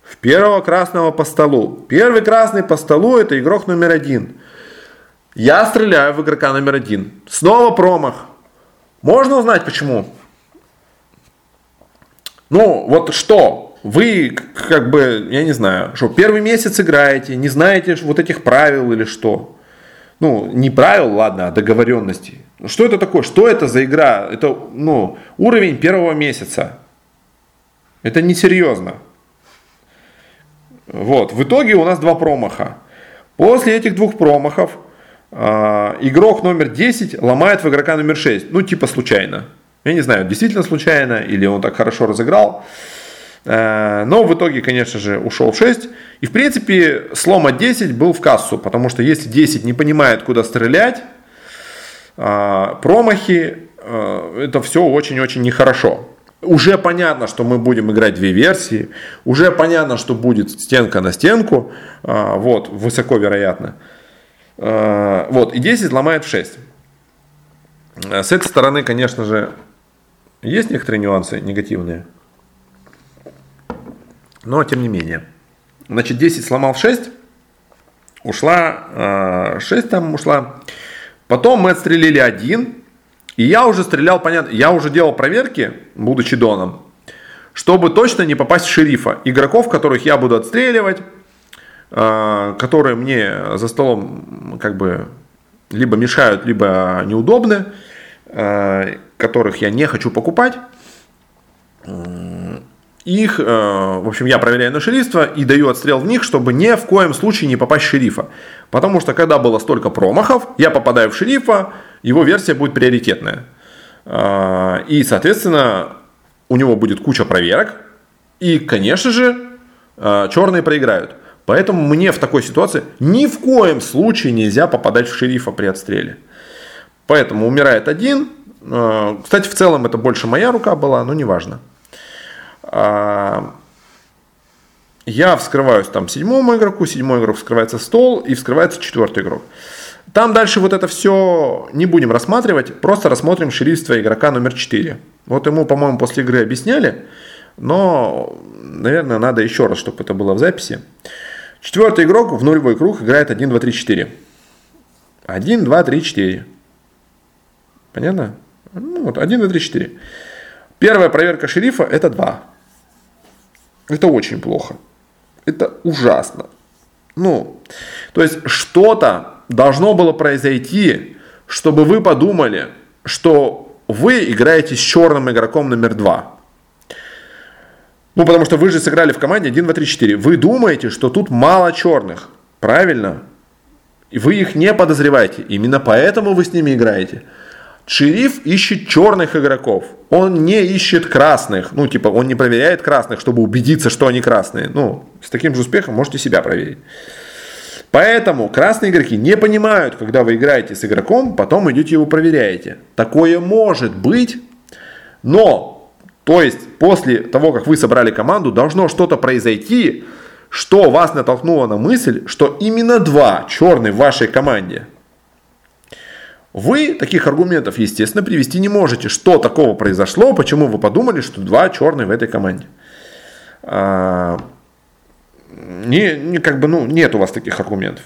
В первого красного по столу. Первый красный по столу это игрок номер один. Я стреляю в игрока номер один. Снова промах. Можно узнать почему? Ну, вот что? Вы как бы, я не знаю, что первый месяц играете, не знаете вот этих правил или что. Ну, не правил, ладно, а договоренностей. Что это такое? Что это за игра? Это, ну, уровень первого месяца. Это несерьезно. Вот, в итоге у нас два промаха. После этих двух промахов э, игрок номер 10 ломает в игрока номер 6. Ну, типа случайно. Я не знаю, действительно случайно, или он так хорошо разыграл. Но в итоге, конечно же, ушел в 6. И, в принципе, слома 10 был в кассу, потому что если 10 не понимает, куда стрелять, э, промахи, э, это все очень-очень нехорошо. Уже понятно, что мы будем играть две версии, уже понятно, что будет стенка на стенку, вот, высоко вероятно. Вот, и 10 ломает в 6. С этой стороны, конечно же, есть некоторые нюансы негативные. Но тем не менее. Значит, 10 сломал 6. ушла, 6 там ушла. Потом мы отстрелили один, и я уже стрелял, понятно, я уже делал проверки, будучи доном, чтобы точно не попасть в шерифа. Игроков, которых я буду отстреливать, которые мне за столом как бы либо мешают, либо неудобны, которых я не хочу покупать. Их, в общем, я проверяю на шерифство и даю отстрел в них, чтобы ни в коем случае не попасть в шерифа. Потому что когда было столько промахов, я попадаю в шерифа, его версия будет приоритетная. И, соответственно, у него будет куча проверок. И, конечно же, черные проиграют. Поэтому мне в такой ситуации ни в коем случае нельзя попадать в шерифа при отстреле. Поэтому умирает один. Э, кстати, в целом это больше моя рука была, но неважно. А, я вскрываюсь там седьмому игроку, седьмой игрок вскрывается стол и вскрывается четвертый игрок. Там дальше вот это все не будем рассматривать, просто рассмотрим шерифство игрока номер 4. Вот ему, по-моему, после игры объясняли, но, наверное, надо еще раз, чтобы это было в записи. Четвертый игрок в нулевой круг играет 1, 2, 3, 4. 1, 2, 3, 4. Понятно? Ну, вот 1, 2, 3, 4. Первая проверка шерифа это 2. Это очень плохо. Это ужасно. Ну, то есть что-то должно было произойти, чтобы вы подумали, что вы играете с черным игроком номер 2. Ну, потому что вы же сыграли в команде 1, 2, 3, 4. Вы думаете, что тут мало черных. Правильно? И вы их не подозреваете. Именно поэтому вы с ними играете. Шериф ищет черных игроков. Он не ищет красных. Ну, типа, он не проверяет красных, чтобы убедиться, что они красные. Ну, с таким же успехом можете себя проверить. Поэтому красные игроки не понимают, когда вы играете с игроком, потом идете его проверяете. Такое может быть, но то есть после того, как вы собрали команду, должно что-то произойти, что вас натолкнуло на мысль, что именно два черные в вашей команде. Вы таких аргументов, естественно, привести не можете. Что такого произошло, почему вы подумали, что два черные в этой команде. А, не, не, как бы, ну, нет у вас таких аргументов.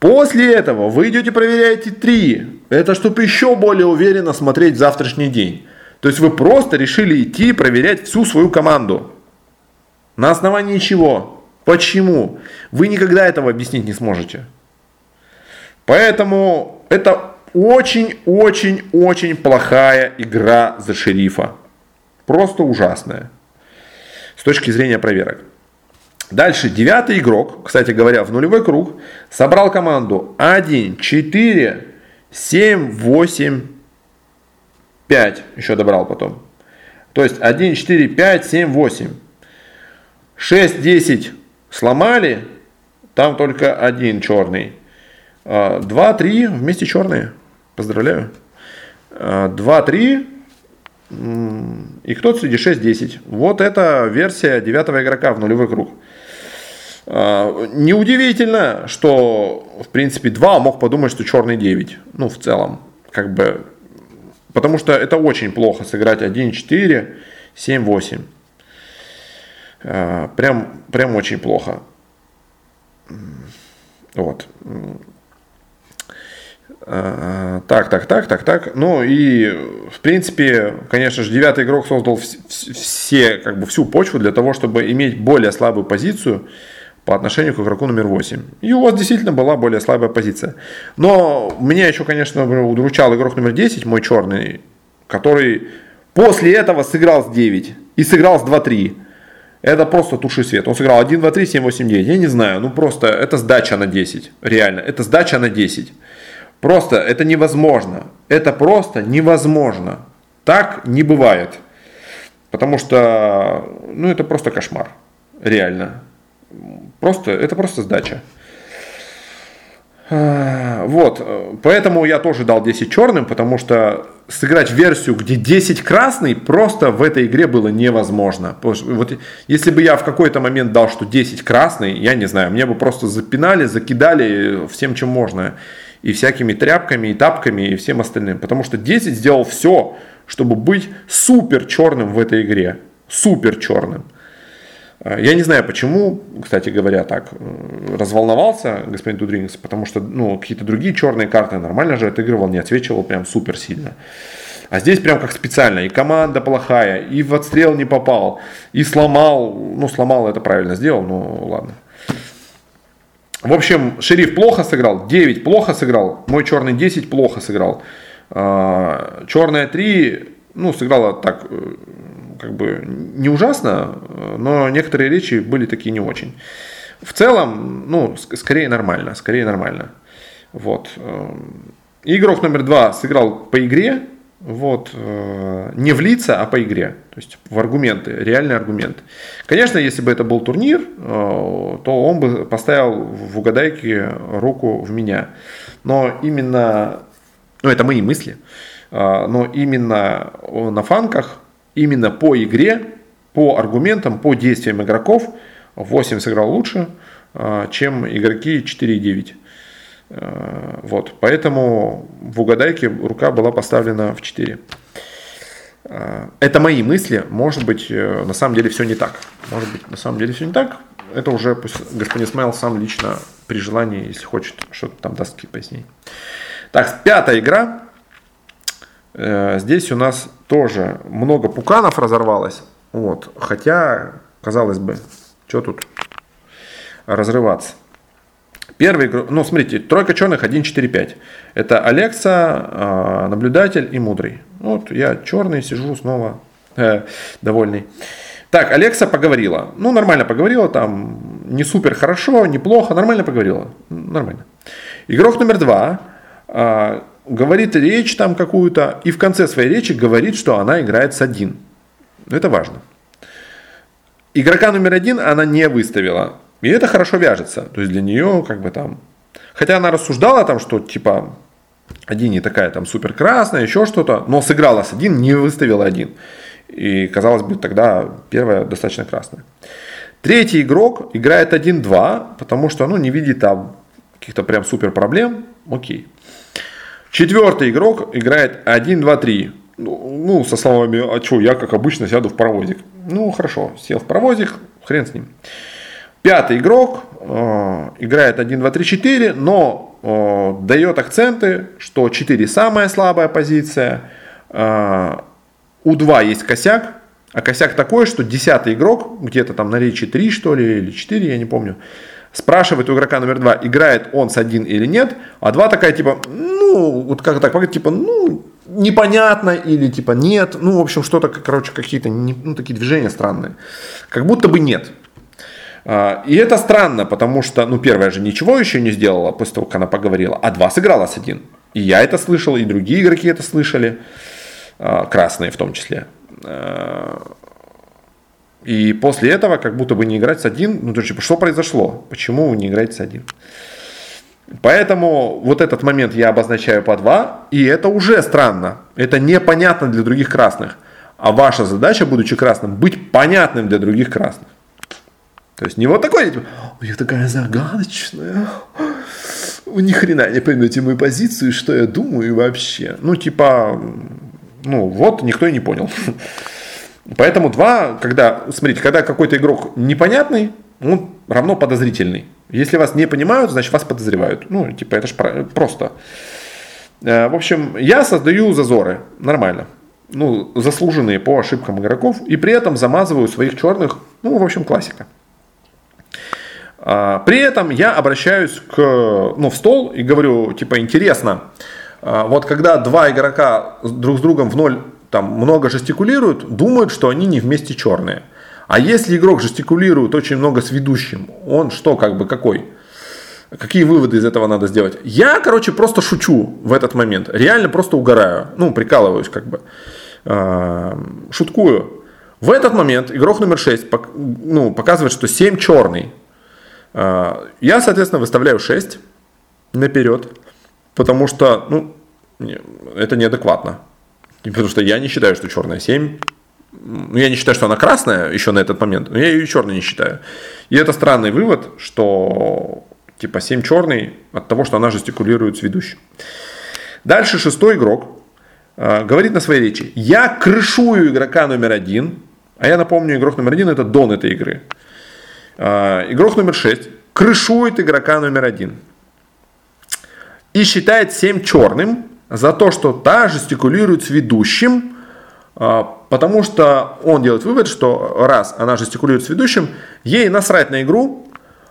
После этого вы идете проверяете три. Это чтобы еще более уверенно смотреть в завтрашний день. То есть вы просто решили идти проверять всю свою команду. На основании чего? Почему? Вы никогда этого объяснить не сможете. Поэтому это очень-очень-очень плохая игра за шерифа. Просто ужасная. С точки зрения проверок. Дальше девятый игрок, кстати говоря, в нулевой круг, собрал команду 1, 4, 7, 8, 5 еще добрал потом. То есть 1, 4, 5, 7, 8. 6, 10 сломали, там только один черный. 2, 3 вместе черные. Поздравляю. 2, 3 и кто-то среди 6-10. Вот это версия девятого игрока в нулевой круг. Неудивительно, что в принципе 2 мог подумать, что черный 9. Ну, в целом. Как бы Потому что это очень плохо сыграть 1-4, 7-8. Прям, прям очень плохо. Вот. А, так, так, так, так, так. Ну и, в принципе, конечно же, девятый игрок создал все, как бы всю почву для того, чтобы иметь более слабую позицию по отношению к игроку номер 8. И у вас действительно была более слабая позиция. Но меня еще, конечно, удручал игрок номер 10, мой черный, который после этого сыграл с 9 и сыграл с 2-3. Это просто туши свет. Он сыграл 1, 2, 3, 7, 8, 9. Я не знаю, ну просто это сдача на 10. Реально, это сдача на 10. Просто это невозможно. Это просто невозможно. Так не бывает. Потому что, ну это просто кошмар. Реально. Просто, это просто сдача. А, вот, поэтому я тоже дал 10 черным, потому что сыграть версию, где 10 красный, просто в этой игре было невозможно. Вот если бы я в какой-то момент дал, что 10 красный, я не знаю, мне бы просто запинали, закидали всем, чем можно. И всякими тряпками, и тапками, и всем остальным. Потому что 10 сделал все, чтобы быть супер черным в этой игре. Супер черным. Э, я не знаю, почему, кстати говоря, так э, разволновался господин Тудринкс, потому что ну, какие-то другие черные карты нормально же отыгрывал, не отсвечивал прям супер сильно. А здесь прям как специально. И команда плохая, и в отстрел не попал, и сломал. Ну, сломал это правильно сделал, ну ладно. В общем, шериф плохо сыграл, 9 плохо сыграл, мой черный 10 плохо сыграл. А, черная 3, ну, сыграла так, э, как бы не ужасно, но некоторые речи были такие не очень. В целом, ну, скорее нормально, скорее нормально. Вот. Эм, игрок номер два сыграл по игре, вот, э, не в лица, а по игре, то есть в аргументы, реальный аргумент. Конечно, если бы это был турнир, э, то он бы поставил в угадайке руку в меня. Но именно, ну это мои мысли, э, но именно на фанках, именно по игре, по аргументам, по действиям игроков 8 сыграл лучше, чем игроки 4 и 9. Э, вот, поэтому в угадайке рука была поставлена в 4. Э, это мои мысли, может быть, э, на самом деле все не так. Может быть, на самом деле все не так. Это уже пусть господин Смайл сам лично при желании, если хочет, что-то там даст какие пояснения. Так, пятая игра. Здесь у нас тоже много пуканов разорвалось. Вот. Хотя, казалось бы, что тут разрываться. Первый, ну смотрите, тройка черных 1, 4, 5. Это Алекса, а, наблюдатель и мудрый. Вот я черный, сижу снова э, довольный. Так, Алекса поговорила. Ну, нормально поговорила, там не супер хорошо, неплохо, нормально поговорила. Нормально. Игрок номер два э, говорит речь там какую-то, и в конце своей речи говорит, что она играет с один. Это важно. Игрока номер один она не выставила. И это хорошо вяжется. То есть для нее как бы там... Хотя она рассуждала там, что типа один не такая там супер красная, еще что-то, но сыграла с один, не выставила один. И казалось бы тогда первая достаточно красная. Третий игрок играет 1-2, потому что ну, не видит там каких-то прям супер проблем. Окей. Четвертый игрок играет 1-2-3. Ну, со словами, а что, я как обычно сяду в паровозик. Ну, хорошо, сел в паровозик, хрен с ним. Пятый игрок э, играет 1, 2, 3, 4, но э, дает акценты, что 4 самая слабая позиция. Э, у 2 есть косяк, а косяк такой, что 10 игрок, где-то там на речи 3 что ли, или 4, я не помню, спрашивает у игрока номер 2, играет он с 1 или нет, а 2 такая типа, ну, вот как так, типа, ну, непонятно или типа нет, ну, в общем, что-то, короче, какие-то, ну, такие движения странные. Как будто бы нет. А, и это странно, потому что, ну, первая же ничего еще не сделала после того, как она поговорила, а два сыграла с один. И я это слышал, и другие игроки это слышали, а, красные в том числе. А, и после этого как будто бы не играть с один, ну, то есть, типа, что произошло? Почему вы не играете с один? Поэтому вот этот момент я обозначаю по два, и это уже странно. Это непонятно для других красных. А ваша задача, будучи красным, быть понятным для других красных. То есть не вот такой, типа, я такая загадочная, ни хрена не поймете мою позицию, что я думаю вообще. Ну, типа, ну вот, никто и не понял. Поэтому два, когда, смотрите, когда какой-то игрок непонятный, он равно подозрительный. Если вас не понимают, значит вас подозревают. Ну, типа, это же просто. Э, в общем, я создаю зазоры. Нормально. Ну, заслуженные по ошибкам игроков. И при этом замазываю своих черных. Ну, в общем, классика. А, при этом я обращаюсь к, ну, в стол и говорю, типа, интересно, а, вот когда два игрока друг с другом в ноль там много жестикулируют, думают, что они не вместе черные. А если игрок жестикулирует очень много с ведущим, он что, как бы, какой? Какие выводы из этого надо сделать? Я, короче, просто шучу в этот момент. Реально просто угораю. Ну, прикалываюсь, как бы. А, шуткую. В этот момент игрок номер 6 ну, показывает, что 7 черный. А, я, соответственно, выставляю 6 наперед, потому что ну, это неадекватно. Потому что я не считаю, что черная 7 ну, я не считаю, что она красная еще на этот момент, но я ее черной не считаю. И это странный вывод, что типа 7 черный от того, что она жестикулирует с ведущим. Дальше шестой игрок э, говорит на своей речи. Я крышую игрока номер один, А я напомню, игрок номер один это дон этой игры. А, игрок номер 6 крышует игрока номер один и считает 7 черным за то, что та жестикулирует с ведущим, а, потому что он делает вывод, что раз она жестикулирует с ведущим, ей насрать на игру,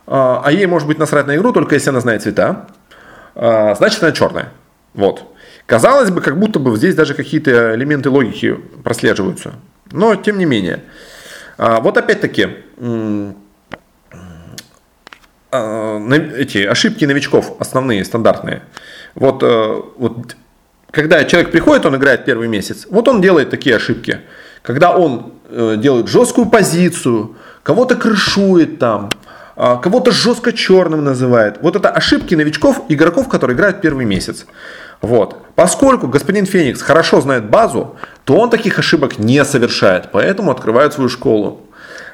а, а ей может быть насрать на игру только если она знает цвета, значит она черная. Вот. Казалось бы, как будто бы здесь даже какие-то элементы логики прослеживаются. Но тем не менее. Вот опять-таки, эти ошибки новичков, основные, стандартные. Вот, э, вот когда человек приходит, он играет первый месяц, вот он делает такие ошибки. Когда он э, делает жесткую позицию, кого-то крышует там, э, кого-то жестко черным называет. Вот это ошибки новичков, игроков, которые играют первый месяц. Вот. Поскольку господин Феникс хорошо знает базу, то он таких ошибок не совершает, поэтому открывает свою школу.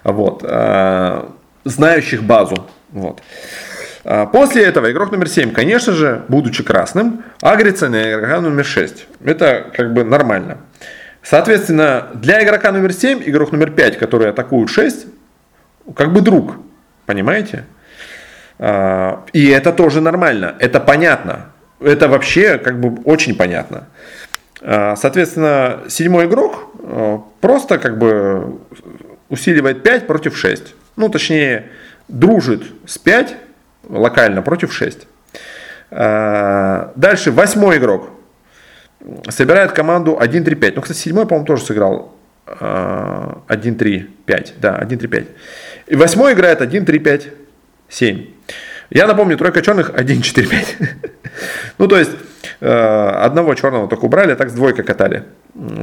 Вот. Э, знающих базу. Вот. А, после этого игрок номер 7, конечно же, будучи красным, агрится на игрока номер 6. Это как бы нормально. Соответственно, для игрока номер 7, игрок номер 5, который атакует 6, как бы друг. Понимаете? А, и это тоже нормально. Это понятно. Это вообще как бы очень понятно. А, соответственно, седьмой игрок просто как бы усиливает 5 против 6. Ну, точнее, дружит с 5 локально против 6. А, дальше восьмой игрок собирает команду 1-3-5. Ну, кстати, седьмой, по-моему, тоже сыграл 1-3-5. А, да, 1-3-5. И восьмой играет 1-3-5-7. Я напомню, тройка черных 1-4-5. ну, то есть, э, одного черного только убрали, а так с двойкой катали.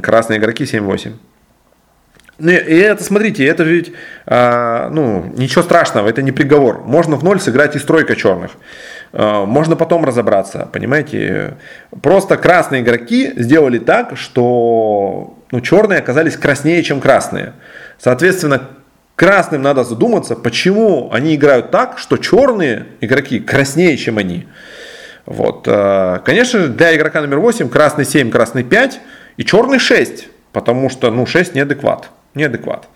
Красные игроки 7-8. Ну, и это, смотрите, это ведь, а, ну, ничего страшного, это не приговор. Можно в ноль сыграть и стройка черных. А, можно потом разобраться, понимаете. Просто красные игроки сделали так, что ну, черные оказались краснее, чем красные. Соответственно, красным надо задуматься, почему они играют так, что черные игроки краснее, чем они. Вот. А, конечно, для игрока номер 8 красный 7, красный 5 и черный 6, потому что ну, 6 неадекват неадекват.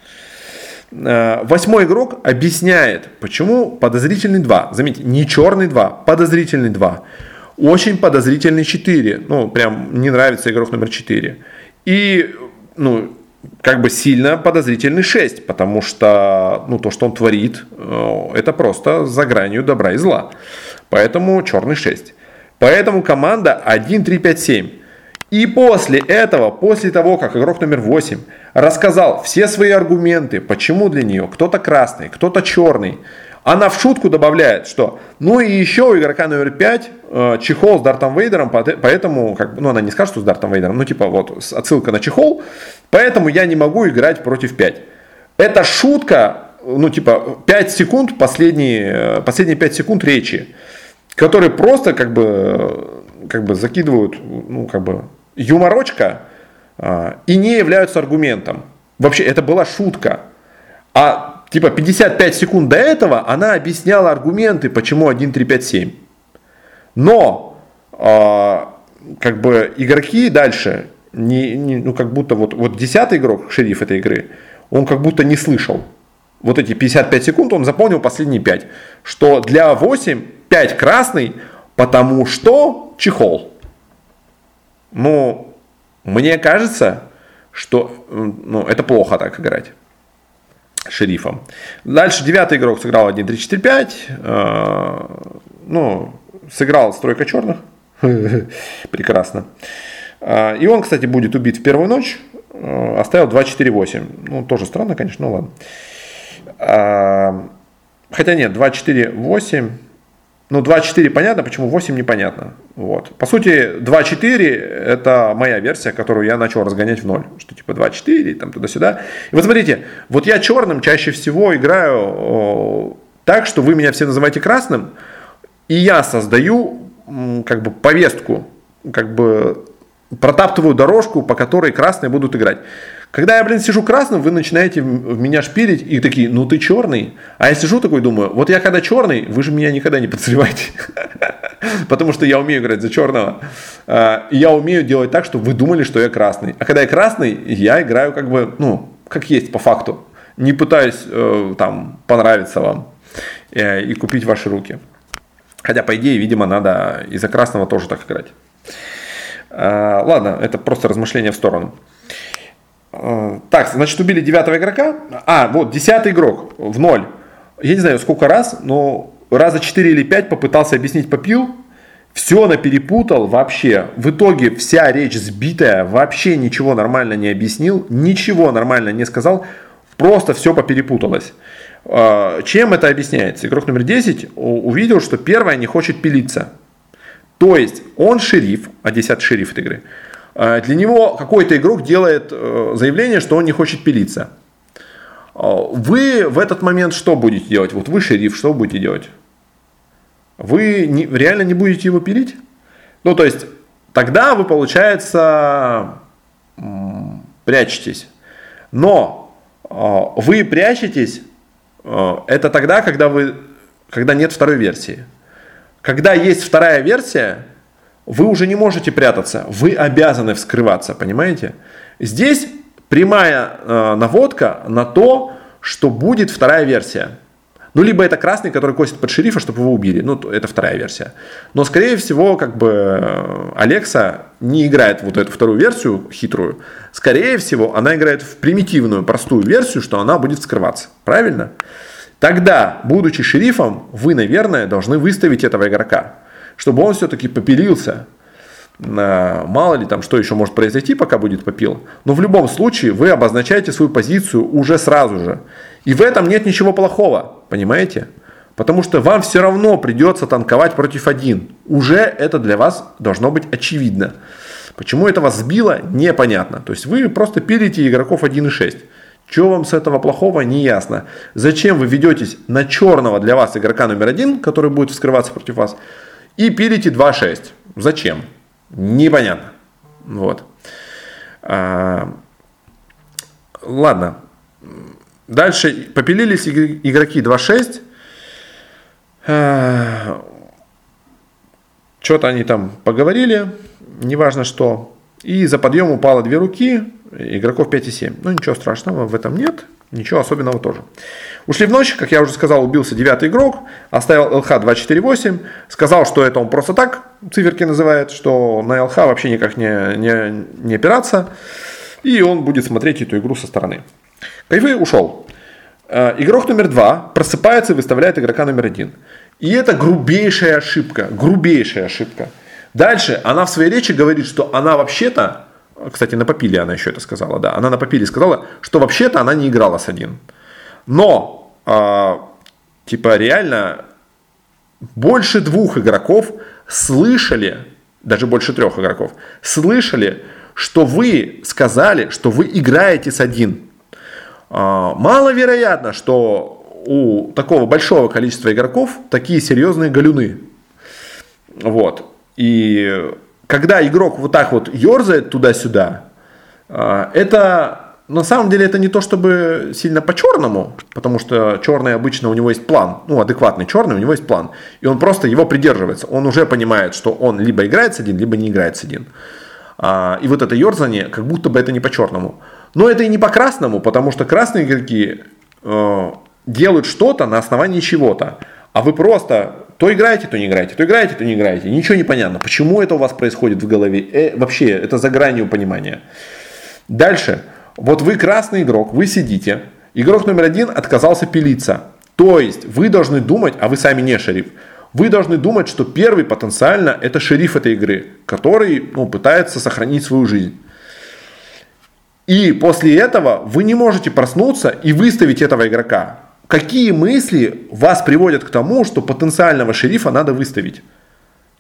Э, восьмой игрок объясняет, почему подозрительный 2. Заметьте, не черный 2, подозрительный 2. Очень подозрительный 4. Ну, прям не нравится игрок номер 4. И, ну, как бы сильно подозрительный 6, потому что, ну, то, что он творит, э, это просто за гранью добра и зла. Поэтому черный 6. Поэтому команда 1, 3, 5, 7. И после этого, после того, как игрок номер 8 рассказал все свои аргументы, почему для нее кто-то красный, кто-то черный, она в шутку добавляет, что ну и еще у игрока номер 5 э, чехол с Дартом Вейдером, поэтому, как, ну она не скажет, что с Дартом Вейдером, ну типа вот отсылка на чехол, поэтому я не могу играть против 5. Это шутка, ну типа 5 секунд, последние, э, последние 5 секунд речи, которые просто как бы, как бы закидывают, ну как бы юморочка а, и не являются аргументом. Вообще, это была шутка. А типа 55 секунд до этого она объясняла аргументы, почему 1, 3, 5, 7. Но а, как бы игроки дальше, не, не, ну как будто вот, вот 10 игрок, шериф этой игры, он как будто не слышал. Вот эти 55 секунд он заполнил последние 5. Что для 8 5 красный, потому что чехол. Ну, мне кажется, что ну, это плохо так играть шерифом. Дальше девятый игрок сыграл 1, 3, 4, 5. Ну, сыграл стройка черных. Прекрасно. Э, и он, кстати, будет убит в первую ночь. Э, оставил 2, 4, 8. Ну, тоже странно, конечно, ну ладно. Э, хотя нет, 2, 4, 8. Ну, 2.4 понятно, почему 8 непонятно. Вот. По сути, 2.4 это моя версия, которую я начал разгонять в ноль. Что типа 2.4, там туда-сюда. И вот смотрите, вот я черным чаще всего играю о, так, что вы меня все называете красным, и я создаю как бы повестку, как бы протаптываю дорожку, по которой красные будут играть. Когда я, блин, сижу красным, вы начинаете в меня шпилить и такие, ну ты черный. А я сижу такой, думаю, вот я когда черный, вы же меня никогда не подозреваете. Потому что я умею играть за черного. А, я умею делать так, чтобы вы думали, что я красный. А когда я красный, я играю как бы, ну, как есть по факту. Не пытаюсь э, там понравиться вам э, и купить ваши руки. Хотя, по идее, видимо, надо из-за красного тоже так играть. Э, ладно, это просто размышление в сторону. Э, так, значит, убили девятого игрока. А, вот, десятый игрок в ноль. Я не знаю, сколько раз, но раза 4 или 5 попытался объяснить попил, все на перепутал вообще. В итоге вся речь сбитая, вообще ничего нормально не объяснил, ничего нормально не сказал, просто все поперепуталось. А, чем это объясняется? Игрок номер 10 увидел, что первое не хочет пилиться. То есть он шериф, а 10 шериф этой игры. А, для него какой-то игрок делает э, заявление, что он не хочет пилиться. А, вы в этот момент что будете делать? Вот вы шериф, что будете делать? Вы не, реально не будете его пилить? Ну, то есть, тогда вы, получается, прячетесь. Но вы прячетесь, это тогда, когда, вы, когда нет второй версии. Когда есть вторая версия, вы уже не можете прятаться, вы обязаны вскрываться, понимаете? Здесь прямая э, наводка на то, что будет вторая версия. Ну, либо это красный, который косит под шерифа, чтобы его убили. Ну, это вторая версия. Но, скорее всего, как бы э, Алекса не играет вот эту вторую версию хитрую. Скорее всего, она играет в примитивную, простую версию, что она будет скрываться. Правильно? Тогда, будучи шерифом, вы, наверное, должны выставить этого игрока, чтобы он все-таки попилился, Мало ли там, что еще может произойти, пока будет попил. Но в любом случае вы обозначаете свою позицию уже сразу же. И в этом нет ничего плохого, понимаете? Потому что вам все равно придется танковать против один. Уже это для вас должно быть очевидно. Почему это вас сбило, непонятно. То есть вы просто пилите игроков 1.6. Что вам с этого плохого, не ясно. Зачем вы ведетесь на черного для вас игрока номер один, который будет вскрываться против вас, и пилите 2.6. Зачем? Непонятно. Вот. А, ладно. Дальше попилились игроки 2-6. А, Что-то они там поговорили, неважно что. И за подъем упало две руки, игроков 5 и 7. Ну ничего страшного в этом нет. Ничего особенного тоже. Ушли в ночь, как я уже сказал, убился девятый игрок, оставил ЛХ 248, сказал, что это он просто так, циферки называет, что на ЛХ вообще никак не, не, не опираться, и он будет смотреть эту игру со стороны. Кайфы ушел. Э, игрок номер два просыпается и выставляет игрока номер один. И это грубейшая ошибка, грубейшая ошибка. Дальше она в своей речи говорит, что она вообще-то кстати, на Попиле она еще это сказала, да. Она на Попиле сказала, что вообще-то она не играла с один. Но, э, типа, реально, больше двух игроков слышали, даже больше трех игроков, слышали, что вы сказали, что вы играете с один. Э, маловероятно, что у такого большого количества игроков такие серьезные галюны. Вот. И когда игрок вот так вот ерзает туда-сюда, а, это на самом деле это не то чтобы сильно по-черному, потому что черный обычно у него есть план, ну адекватный черный у него есть план, и он просто его придерживается, он уже понимает, что он либо играет с один, либо не играет с один. А, и вот это ерзание, как будто бы это не по-черному. Но это и не по-красному, потому что красные игроки э, делают что-то на основании чего-то, а вы просто то играете, то не играете, то играете, то не играете. Ничего не понятно. Почему это у вас происходит в голове? Э, вообще, это за гранью понимания. Дальше. Вот вы красный игрок, вы сидите. Игрок номер один отказался пилиться. То есть вы должны думать, а вы сами не шериф. Вы должны думать, что первый потенциально это шериф этой игры, который ну, пытается сохранить свою жизнь. И после этого вы не можете проснуться и выставить этого игрока. Какие мысли вас приводят к тому, что потенциального шерифа надо выставить?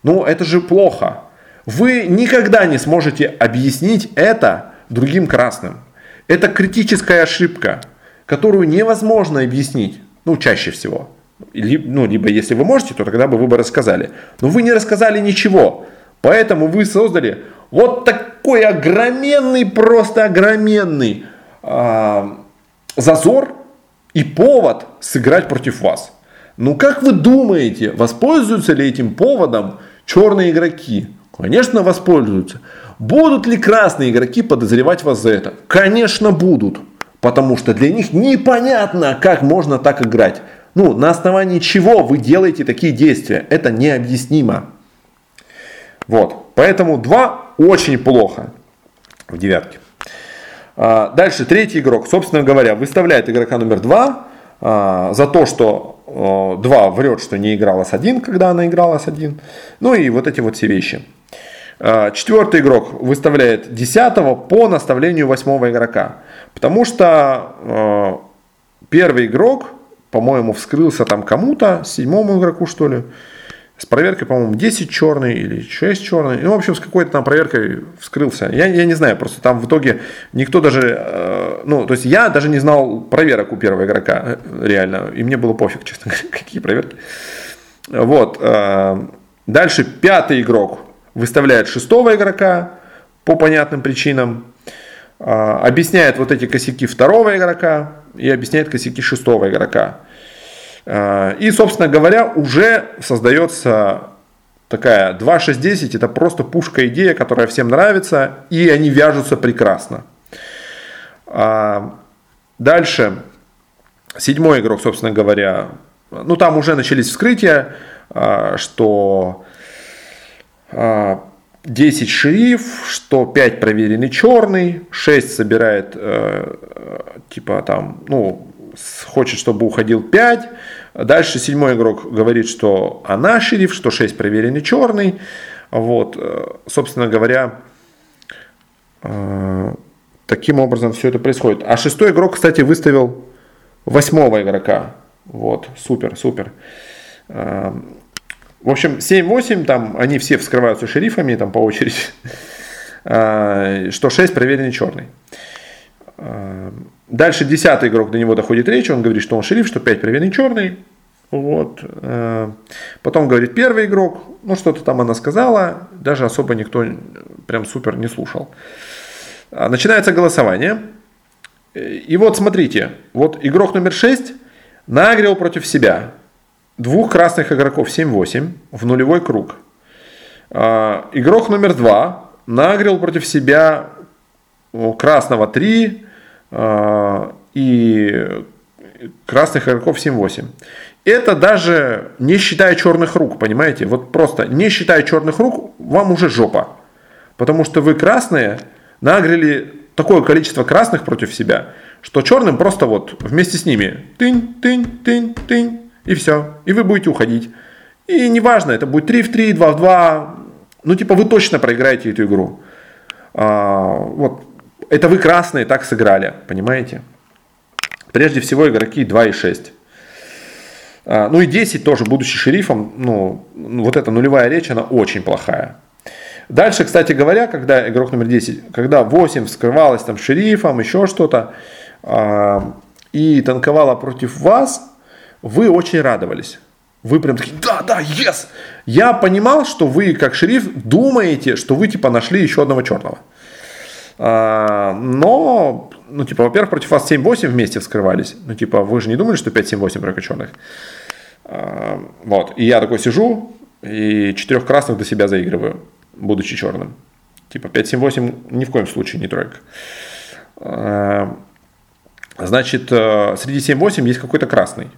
Ну, это же плохо. Вы никогда не сможете объяснить это другим красным. Это критическая ошибка, которую невозможно объяснить, ну, чаще всего. Ну, либо если вы можете, то тогда бы вы бы рассказали. Но вы не рассказали ничего. Поэтому вы создали вот такой огроменный, просто огроменный э, зазор и повод сыграть против вас. Ну как вы думаете, воспользуются ли этим поводом черные игроки? Конечно, воспользуются. Будут ли красные игроки подозревать вас за это? Конечно, будут. Потому что для них непонятно, как можно так играть. Ну, на основании чего вы делаете такие действия? Это необъяснимо. Вот. Поэтому 2 очень плохо в девятке. А, дальше третий игрок, собственно говоря, выставляет игрока номер 2 а, за то, что 2 врет, что не играла с 1, когда она играла с 1. Ну и вот эти вот все вещи. А, четвертый игрок выставляет 10 по наставлению восьмого игрока. Потому что первый игрок по-моему, вскрылся там кому-то, седьмому игроку, что ли. С проверкой, по-моему, 10 черный или 6 черный. Ну, в общем, с какой-то там проверкой вскрылся. Я, я не знаю, просто там в итоге никто даже... Э, ну, то есть я даже не знал проверок у первого игрока, э, реально. И мне было пофиг, честно говоря, какие проверки. Вот. Э, дальше пятый игрок выставляет шестого игрока по понятным причинам. Э, объясняет вот эти косяки второго игрока и объясняет косяки шестого игрока. А, и, собственно говоря, уже создается такая 2.6.10, это просто пушка идея, которая всем нравится, и они вяжутся прекрасно. А, дальше, седьмой игрок, собственно говоря, ну там уже начались вскрытия, а, что 10 шериф, что 5 проверенный черный, 6 собирает, э, типа там, ну, хочет, чтобы уходил 5. Дальше седьмой игрок говорит, что она шериф, что 6 проверенный черный. Вот, э, собственно говоря, э, таким образом все это происходит. А шестой игрок, кстати, выставил восьмого игрока. Вот, супер, супер. Э, в общем, 7-8, там они все вскрываются шерифами там по очереди, что 6 проверенный черный. А, дальше 10 игрок до него доходит речь, он говорит, что он шериф, что 5 проверенный черный. Вот. А, потом говорит первый игрок, ну что-то там она сказала, даже особо никто прям супер не слушал. Начинается голосование. И вот смотрите, вот игрок номер 6 нагрел против себя двух красных игроков 7-8 в нулевой круг. А, игрок номер два нагрел против себя красного 3 а, и красных игроков 7-8. Это даже не считая черных рук, понимаете? Вот просто не считая черных рук, вам уже жопа. Потому что вы красные нагрели такое количество красных против себя, что черным просто вот вместе с ними тынь, тынь, тынь, тынь, и все. И вы будете уходить. И неважно, это будет 3 в 3, 2 в 2. Ну, типа, вы точно проиграете эту игру. А, вот. Это вы красные так сыграли, понимаете? Прежде всего, игроки 2 и 6. А, ну и 10 тоже, будучи шерифом, ну, вот эта нулевая речь, она очень плохая. Дальше, кстати говоря, когда игрок номер 10, когда 8 вскрывалась там шерифом, еще что-то, а, и танковала против вас, вы очень радовались. Вы прям такие, да, да, yes! Я понимал, что вы, как шериф, думаете, что вы, типа, нашли еще одного черного. А, но, ну, типа, во-первых, против вас 7-8 вместе вскрывались. Ну, типа, вы же не думали, что 5-7-8 только черных. А, вот. И я такой сижу, и четырех красных до себя заигрываю, будучи черным. Типа, 5-7-8 ни в коем случае не тройка. А, значит, э, среди 7-8 есть какой-то красный.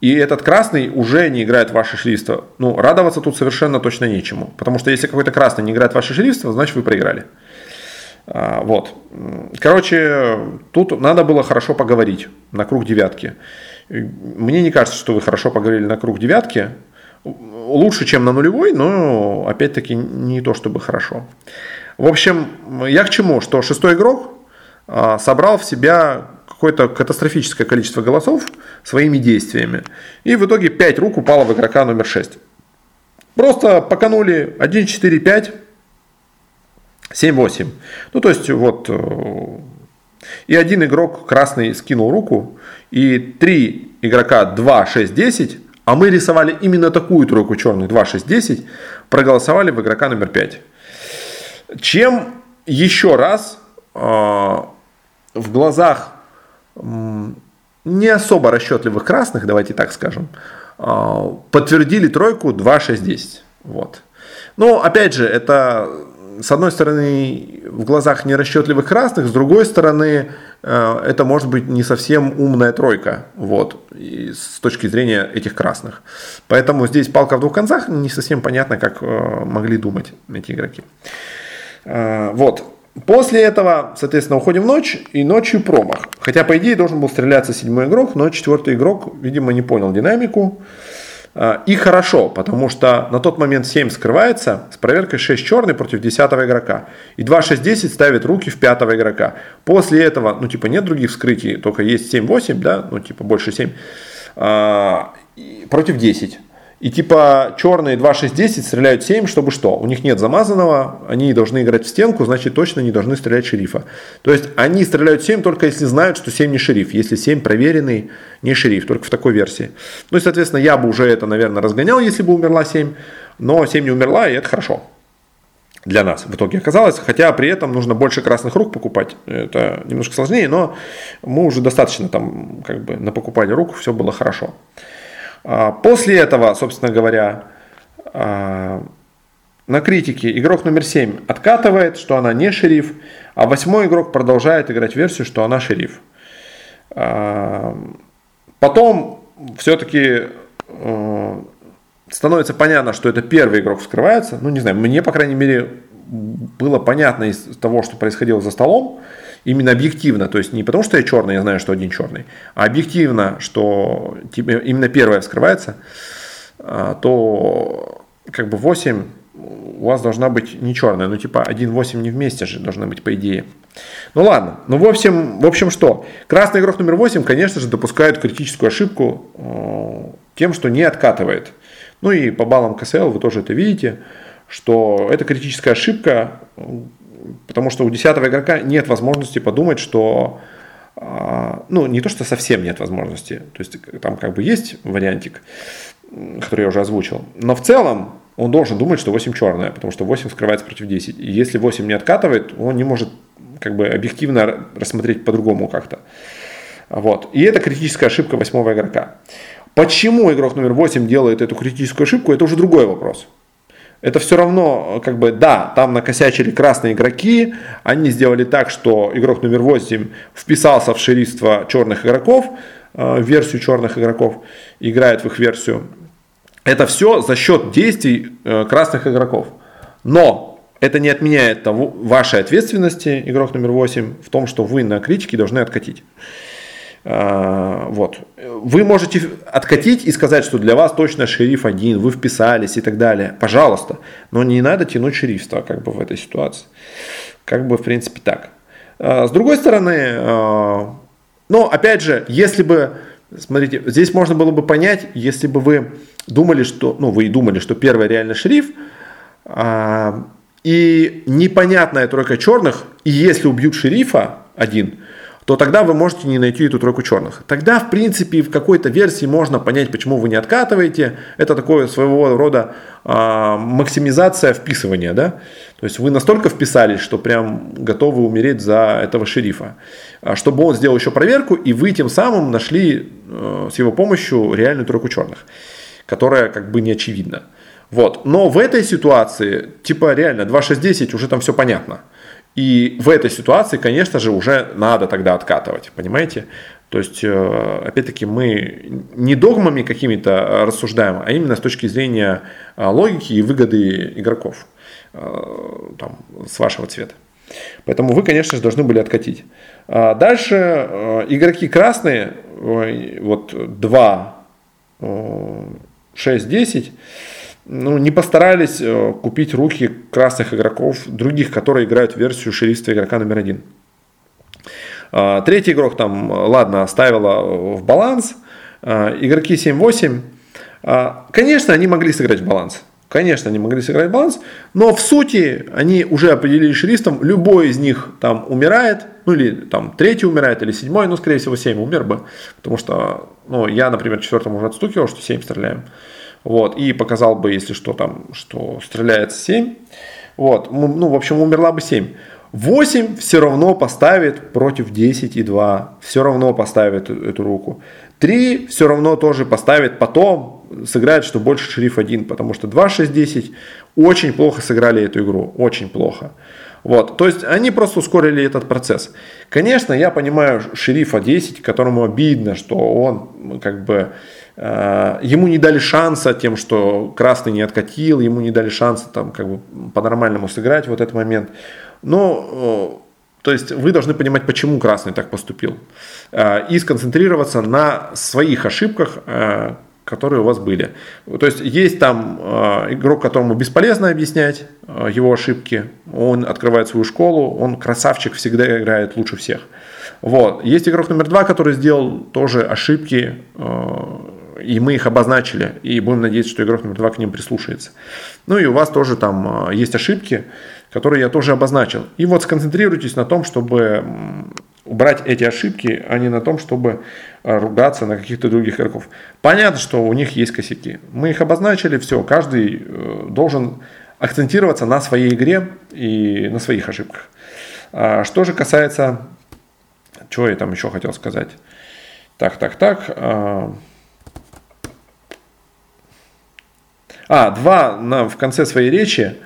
И этот красный уже не играет в ваше шрифтство. Ну, радоваться тут совершенно точно нечему. Потому что если какой-то красный не играет в ваше шрифтство, значит вы проиграли. А, вот. Короче, тут надо было хорошо поговорить на круг девятки. Мне не кажется, что вы хорошо поговорили на круг девятки. Лучше, чем на нулевой, но опять-таки не то чтобы хорошо. В общем, я к чему? Что шестой игрок а, собрал в себя какое-то катастрофическое количество голосов своими действиями. И в итоге 5 рук упало в игрока номер 6. Просто поканули 1, 4, 5, 7, 8. Ну, то есть, вот. Э, и один игрок красный скинул руку, и три игрока 2, 6, 10, а мы рисовали именно такую тройку черных 2, 6, 10, проголосовали в игрока номер 5. Чем еще раз э, в глазах не особо расчетливых красных, давайте так скажем, а, подтвердили тройку 2-6-10. Вот. Но, опять же, это с одной стороны, в глазах нерасчетливых красных, с другой стороны, э, это может быть не совсем умная тройка, вот, с точки зрения этих красных. Поэтому здесь палка в двух концах, не совсем понятно, как э, могли думать эти игроки. Э, вот. После этого, соответственно, уходим в ночь, и ночью промах. Хотя, по идее, должен был стреляться седьмой игрок, но четвертый игрок, видимо, не понял динамику. И хорошо, потому что на тот момент 7 скрывается с проверкой 6 черный против 10 игрока. И 2-6-10 ставит руки в 5 игрока. После этого, ну типа нет других вскрытий, только есть 7-8, да, ну типа больше 7, а, против 10. И типа черные 2, 6, 10 стреляют 7, чтобы что? У них нет замазанного, они должны играть в стенку, значит точно не должны стрелять шерифа. То есть они стреляют 7 только если знают, что 7 не шериф. Если 7 проверенный, не шериф, только в такой версии. Ну и соответственно я бы уже это, наверное, разгонял, если бы умерла 7. Но 7 не умерла, и это хорошо для нас в итоге оказалось, хотя при этом нужно больше красных рук покупать, это немножко сложнее, но мы уже достаточно там как бы напокупали рук, все было хорошо. А, после этого, собственно говоря, а, на критике игрок номер 7 откатывает, что она не шериф, а восьмой игрок продолжает играть версию, что она шериф. А, потом все-таки э, становится понятно, что это первый игрок вскрывается. Ну, не знаю, мне, по крайней мере, было понятно из того, что происходило за столом, именно объективно, то есть не потому, что я черный, я знаю, что один черный, а объективно, что именно первое вскрывается, а, то как бы 8 у вас должна быть не черная, ну типа 1-8 не вместе же должна быть по идее. Ну ладно, ну в общем, в общем что, красный игрок номер 8, конечно же, допускает критическую ошибку э, тем, что не откатывает. Ну и по баллам КСЛ вы тоже это видите, что это критическая ошибка, потому что у 10 игрока нет возможности подумать, что а, ну, не то, что совсем нет возможности, то есть там как бы есть вариантик, который я уже озвучил, но в целом он должен думать, что 8 черная, потому что 8 скрывается против 10. И если 8 не откатывает, он не может как бы объективно рассмотреть по-другому как-то. Вот. И это критическая ошибка восьмого игрока. Почему игрок номер 8 делает эту критическую ошибку, это уже другой вопрос это все равно, как бы, да, там накосячили красные игроки, они сделали так, что игрок номер 8 вписался в шерифство черных игроков, э, версию черных игроков, играет в их версию. Это все за счет действий э, красных игроков. Но это не отменяет того, вашей ответственности, игрок номер 8, в том, что вы на критике должны откатить. А, вот. Вы можете откатить и сказать, что для вас точно шериф один, вы вписались и так далее. Пожалуйста. Но не надо тянуть шерифство как бы в этой ситуации. Как бы в принципе так. А, с другой стороны, а, но опять же, если бы, смотрите, здесь можно было бы понять, если бы вы думали, что, ну вы и думали, что первый реально шериф, и непонятная тройка черных, и если убьют шерифа один, то тогда вы можете не найти эту тройку черных. Тогда, в принципе, в какой-то версии можно понять, почему вы не откатываете. Это такое своего рода а, максимизация вписывания. Да? То есть вы настолько вписались, что прям готовы умереть за этого шерифа. А, чтобы он сделал еще проверку, и вы тем самым нашли а, с его помощью реальную тройку черных, которая как бы не очевидна. Вот. Но в этой ситуации, типа реально 2.6.10 уже там все понятно. И в этой ситуации, конечно же, уже надо тогда откатывать, понимаете? То есть, э, опять-таки, мы не догмами какими-то рассуждаем, а именно с точки зрения э, логики и выгоды игроков э, там, с вашего цвета. Поэтому вы, конечно же, должны были откатить. А дальше игроки красные, вот 2, 6, 10, ну, не постарались э, купить руки красных игроков, других, которые играют версию шерифства игрока номер один. А, третий игрок там, ладно, ставила в баланс. А, игроки 7-8. А, конечно, они могли сыграть в баланс. Конечно, они могли сыграть в баланс, но в сути они уже определили шрифтом, любой из них там умирает, ну или там третий умирает, или седьмой, ну скорее всего 7 умер бы, потому что, ну я, например, четвертому уже отстукивал, что 7 стреляем. Вот, и показал бы, если что там, что стреляет 7. Вот, ну, в общем, умерла бы 7. 8 все равно поставит против 10 и 2. Все равно поставит эту руку. 3 все равно тоже поставит потом, сыграет, что больше шериф один, потому что 2, 6, 10 очень плохо сыграли эту игру, очень плохо. Вот, то есть они просто ускорили этот процесс. Конечно, я понимаю шерифа 10, которому обидно, что он как бы э, ему не дали шанса тем, что красный не откатил, ему не дали шанса там как бы по-нормальному сыграть в этот момент. Но э, то есть вы должны понимать, почему красный так поступил. Э, и сконцентрироваться на своих ошибках, э, которые у вас были. То есть есть там э, игрок, которому бесполезно объяснять э, его ошибки, он открывает свою школу, он красавчик, всегда играет лучше всех. Вот. Есть игрок номер два, который сделал тоже ошибки, э, и мы их обозначили, и будем надеяться, что игрок номер два к ним прислушается. Ну и у вас тоже там э, есть ошибки, которые я тоже обозначил. И вот сконцентрируйтесь на том, чтобы убрать эти ошибки, а не на том, чтобы э, ругаться на каких-то других игроков. Понятно, что у них есть косяки. Мы их обозначили, все, каждый э, должен акцентироваться на своей игре и на своих ошибках. А что же касается, чего я там еще хотел сказать? Так, так, так. А, два на, в конце своей речи,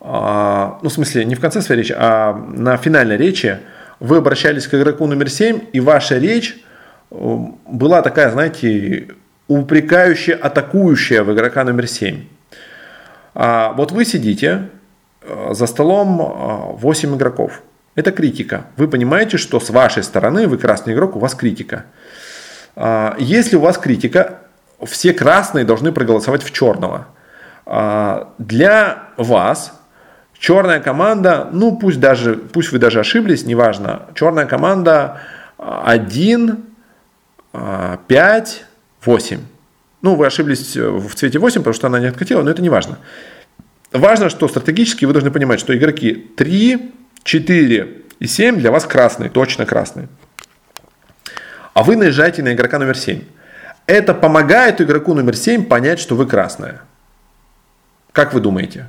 а, ну в смысле не в конце своей речи, а на финальной речи вы обращались к игроку номер 7, и ваша речь э, была такая, знаете, упрекающая, атакующая в игрока номер 7. А вот вы сидите э, за столом 8 э, игроков. Это критика. Вы понимаете, что с вашей стороны, вы красный игрок, у вас критика. А, если у вас критика, все красные должны проголосовать в черного. А, для вас Черная команда, ну пусть даже, пусть вы даже ошиблись, неважно. Черная команда 1, 5, 8. Ну, вы ошиблись в цвете 8, потому что она не откатила, но это не важно. Важно, что стратегически вы должны понимать, что игроки 3, 4 и 7 для вас красные, точно красные. А вы наезжаете на игрока номер 7. Это помогает игроку номер 7 понять, что вы красная. Как вы думаете?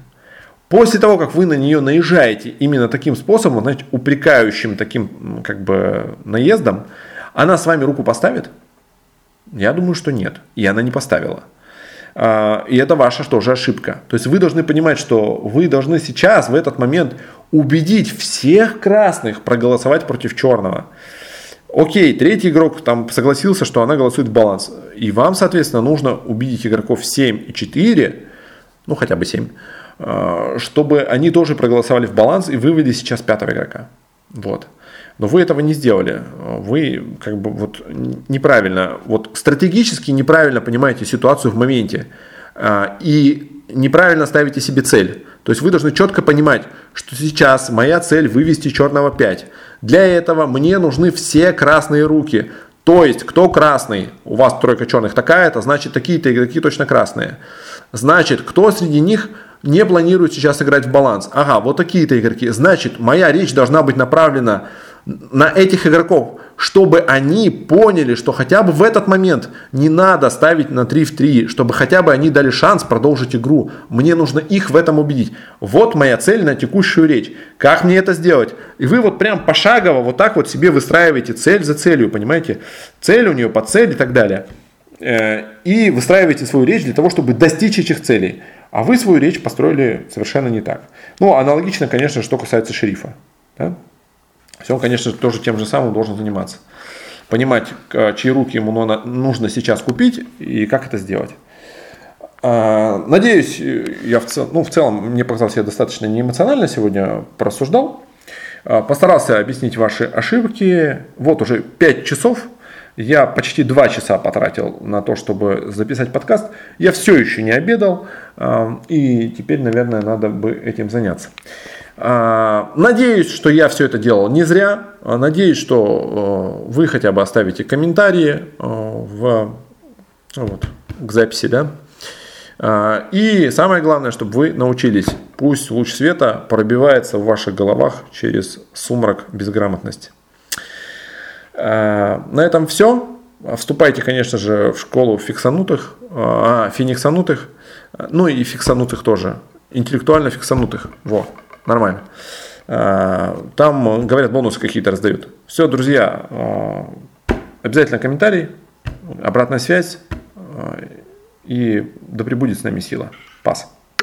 После того, как вы на нее наезжаете именно таким способом, знаете, упрекающим таким как бы наездом, она с вами руку поставит? Я думаю, что нет. И она не поставила. А, и это ваша тоже ошибка. То есть вы должны понимать, что вы должны сейчас, в этот момент, убедить всех красных проголосовать против черного. Окей, третий игрок там согласился, что она голосует в баланс. И вам, соответственно, нужно убедить игроков 7 и 4, ну хотя бы 7, Э, чтобы они тоже проголосовали в баланс и вывели сейчас пятого игрока. Вот. Но вы этого не сделали. Вы как бы вот неправильно, вот стратегически неправильно понимаете ситуацию в моменте. Э, и неправильно ставите себе цель. То есть вы должны четко понимать, что сейчас моя цель вывести черного 5. Для этого мне нужны все красные руки. То есть, кто красный, у вас тройка черных такая, это значит такие-то игроки точно красные. Значит, кто среди них не планирует сейчас играть в баланс. Ага, вот такие-то игроки. Значит, моя речь должна быть направлена на этих игроков, чтобы они поняли, что хотя бы в этот момент не надо ставить на 3 в 3, чтобы хотя бы они дали шанс продолжить игру. Мне нужно их в этом убедить. Вот моя цель на текущую речь. Как мне это сделать? И вы вот прям пошагово вот так вот себе выстраиваете цель за целью, понимаете? Цель у нее под цель и так далее. Э, и выстраиваете свою речь для того, чтобы достичь этих целей. А вы свою речь построили совершенно не так. Ну, аналогично, конечно, что касается шерифа. Да? Все он, конечно, тоже тем же самым должен заниматься. Понимать, чьи руки ему нужно сейчас купить и как это сделать. А, надеюсь, я в, цел, ну, в целом, мне показалось, я достаточно неэмоционально сегодня просуждал. А, постарался объяснить ваши ошибки. Вот уже 5 часов я почти два часа потратил на то, чтобы записать подкаст. Я все еще не обедал, а, и теперь, наверное, надо бы этим заняться. А, надеюсь, что я все это делал не зря. А, надеюсь, что вы хотя бы оставите комментарии в, вот, к записи, да. И самое главное, чтобы вы научились, пусть луч света пробивается в ваших головах через сумрак безграмотности. Э, на этом все. Вступайте, конечно же, в школу фиксанутых, а, фениксанутых, ну и фиксанутых тоже, интеллектуально фиксанутых. Во, нормально. Э, там, говорят, бонусы какие-то раздают. Все, друзья, э, обязательно комментарий, обратная связь. И да пребудет с нами сила. Пас.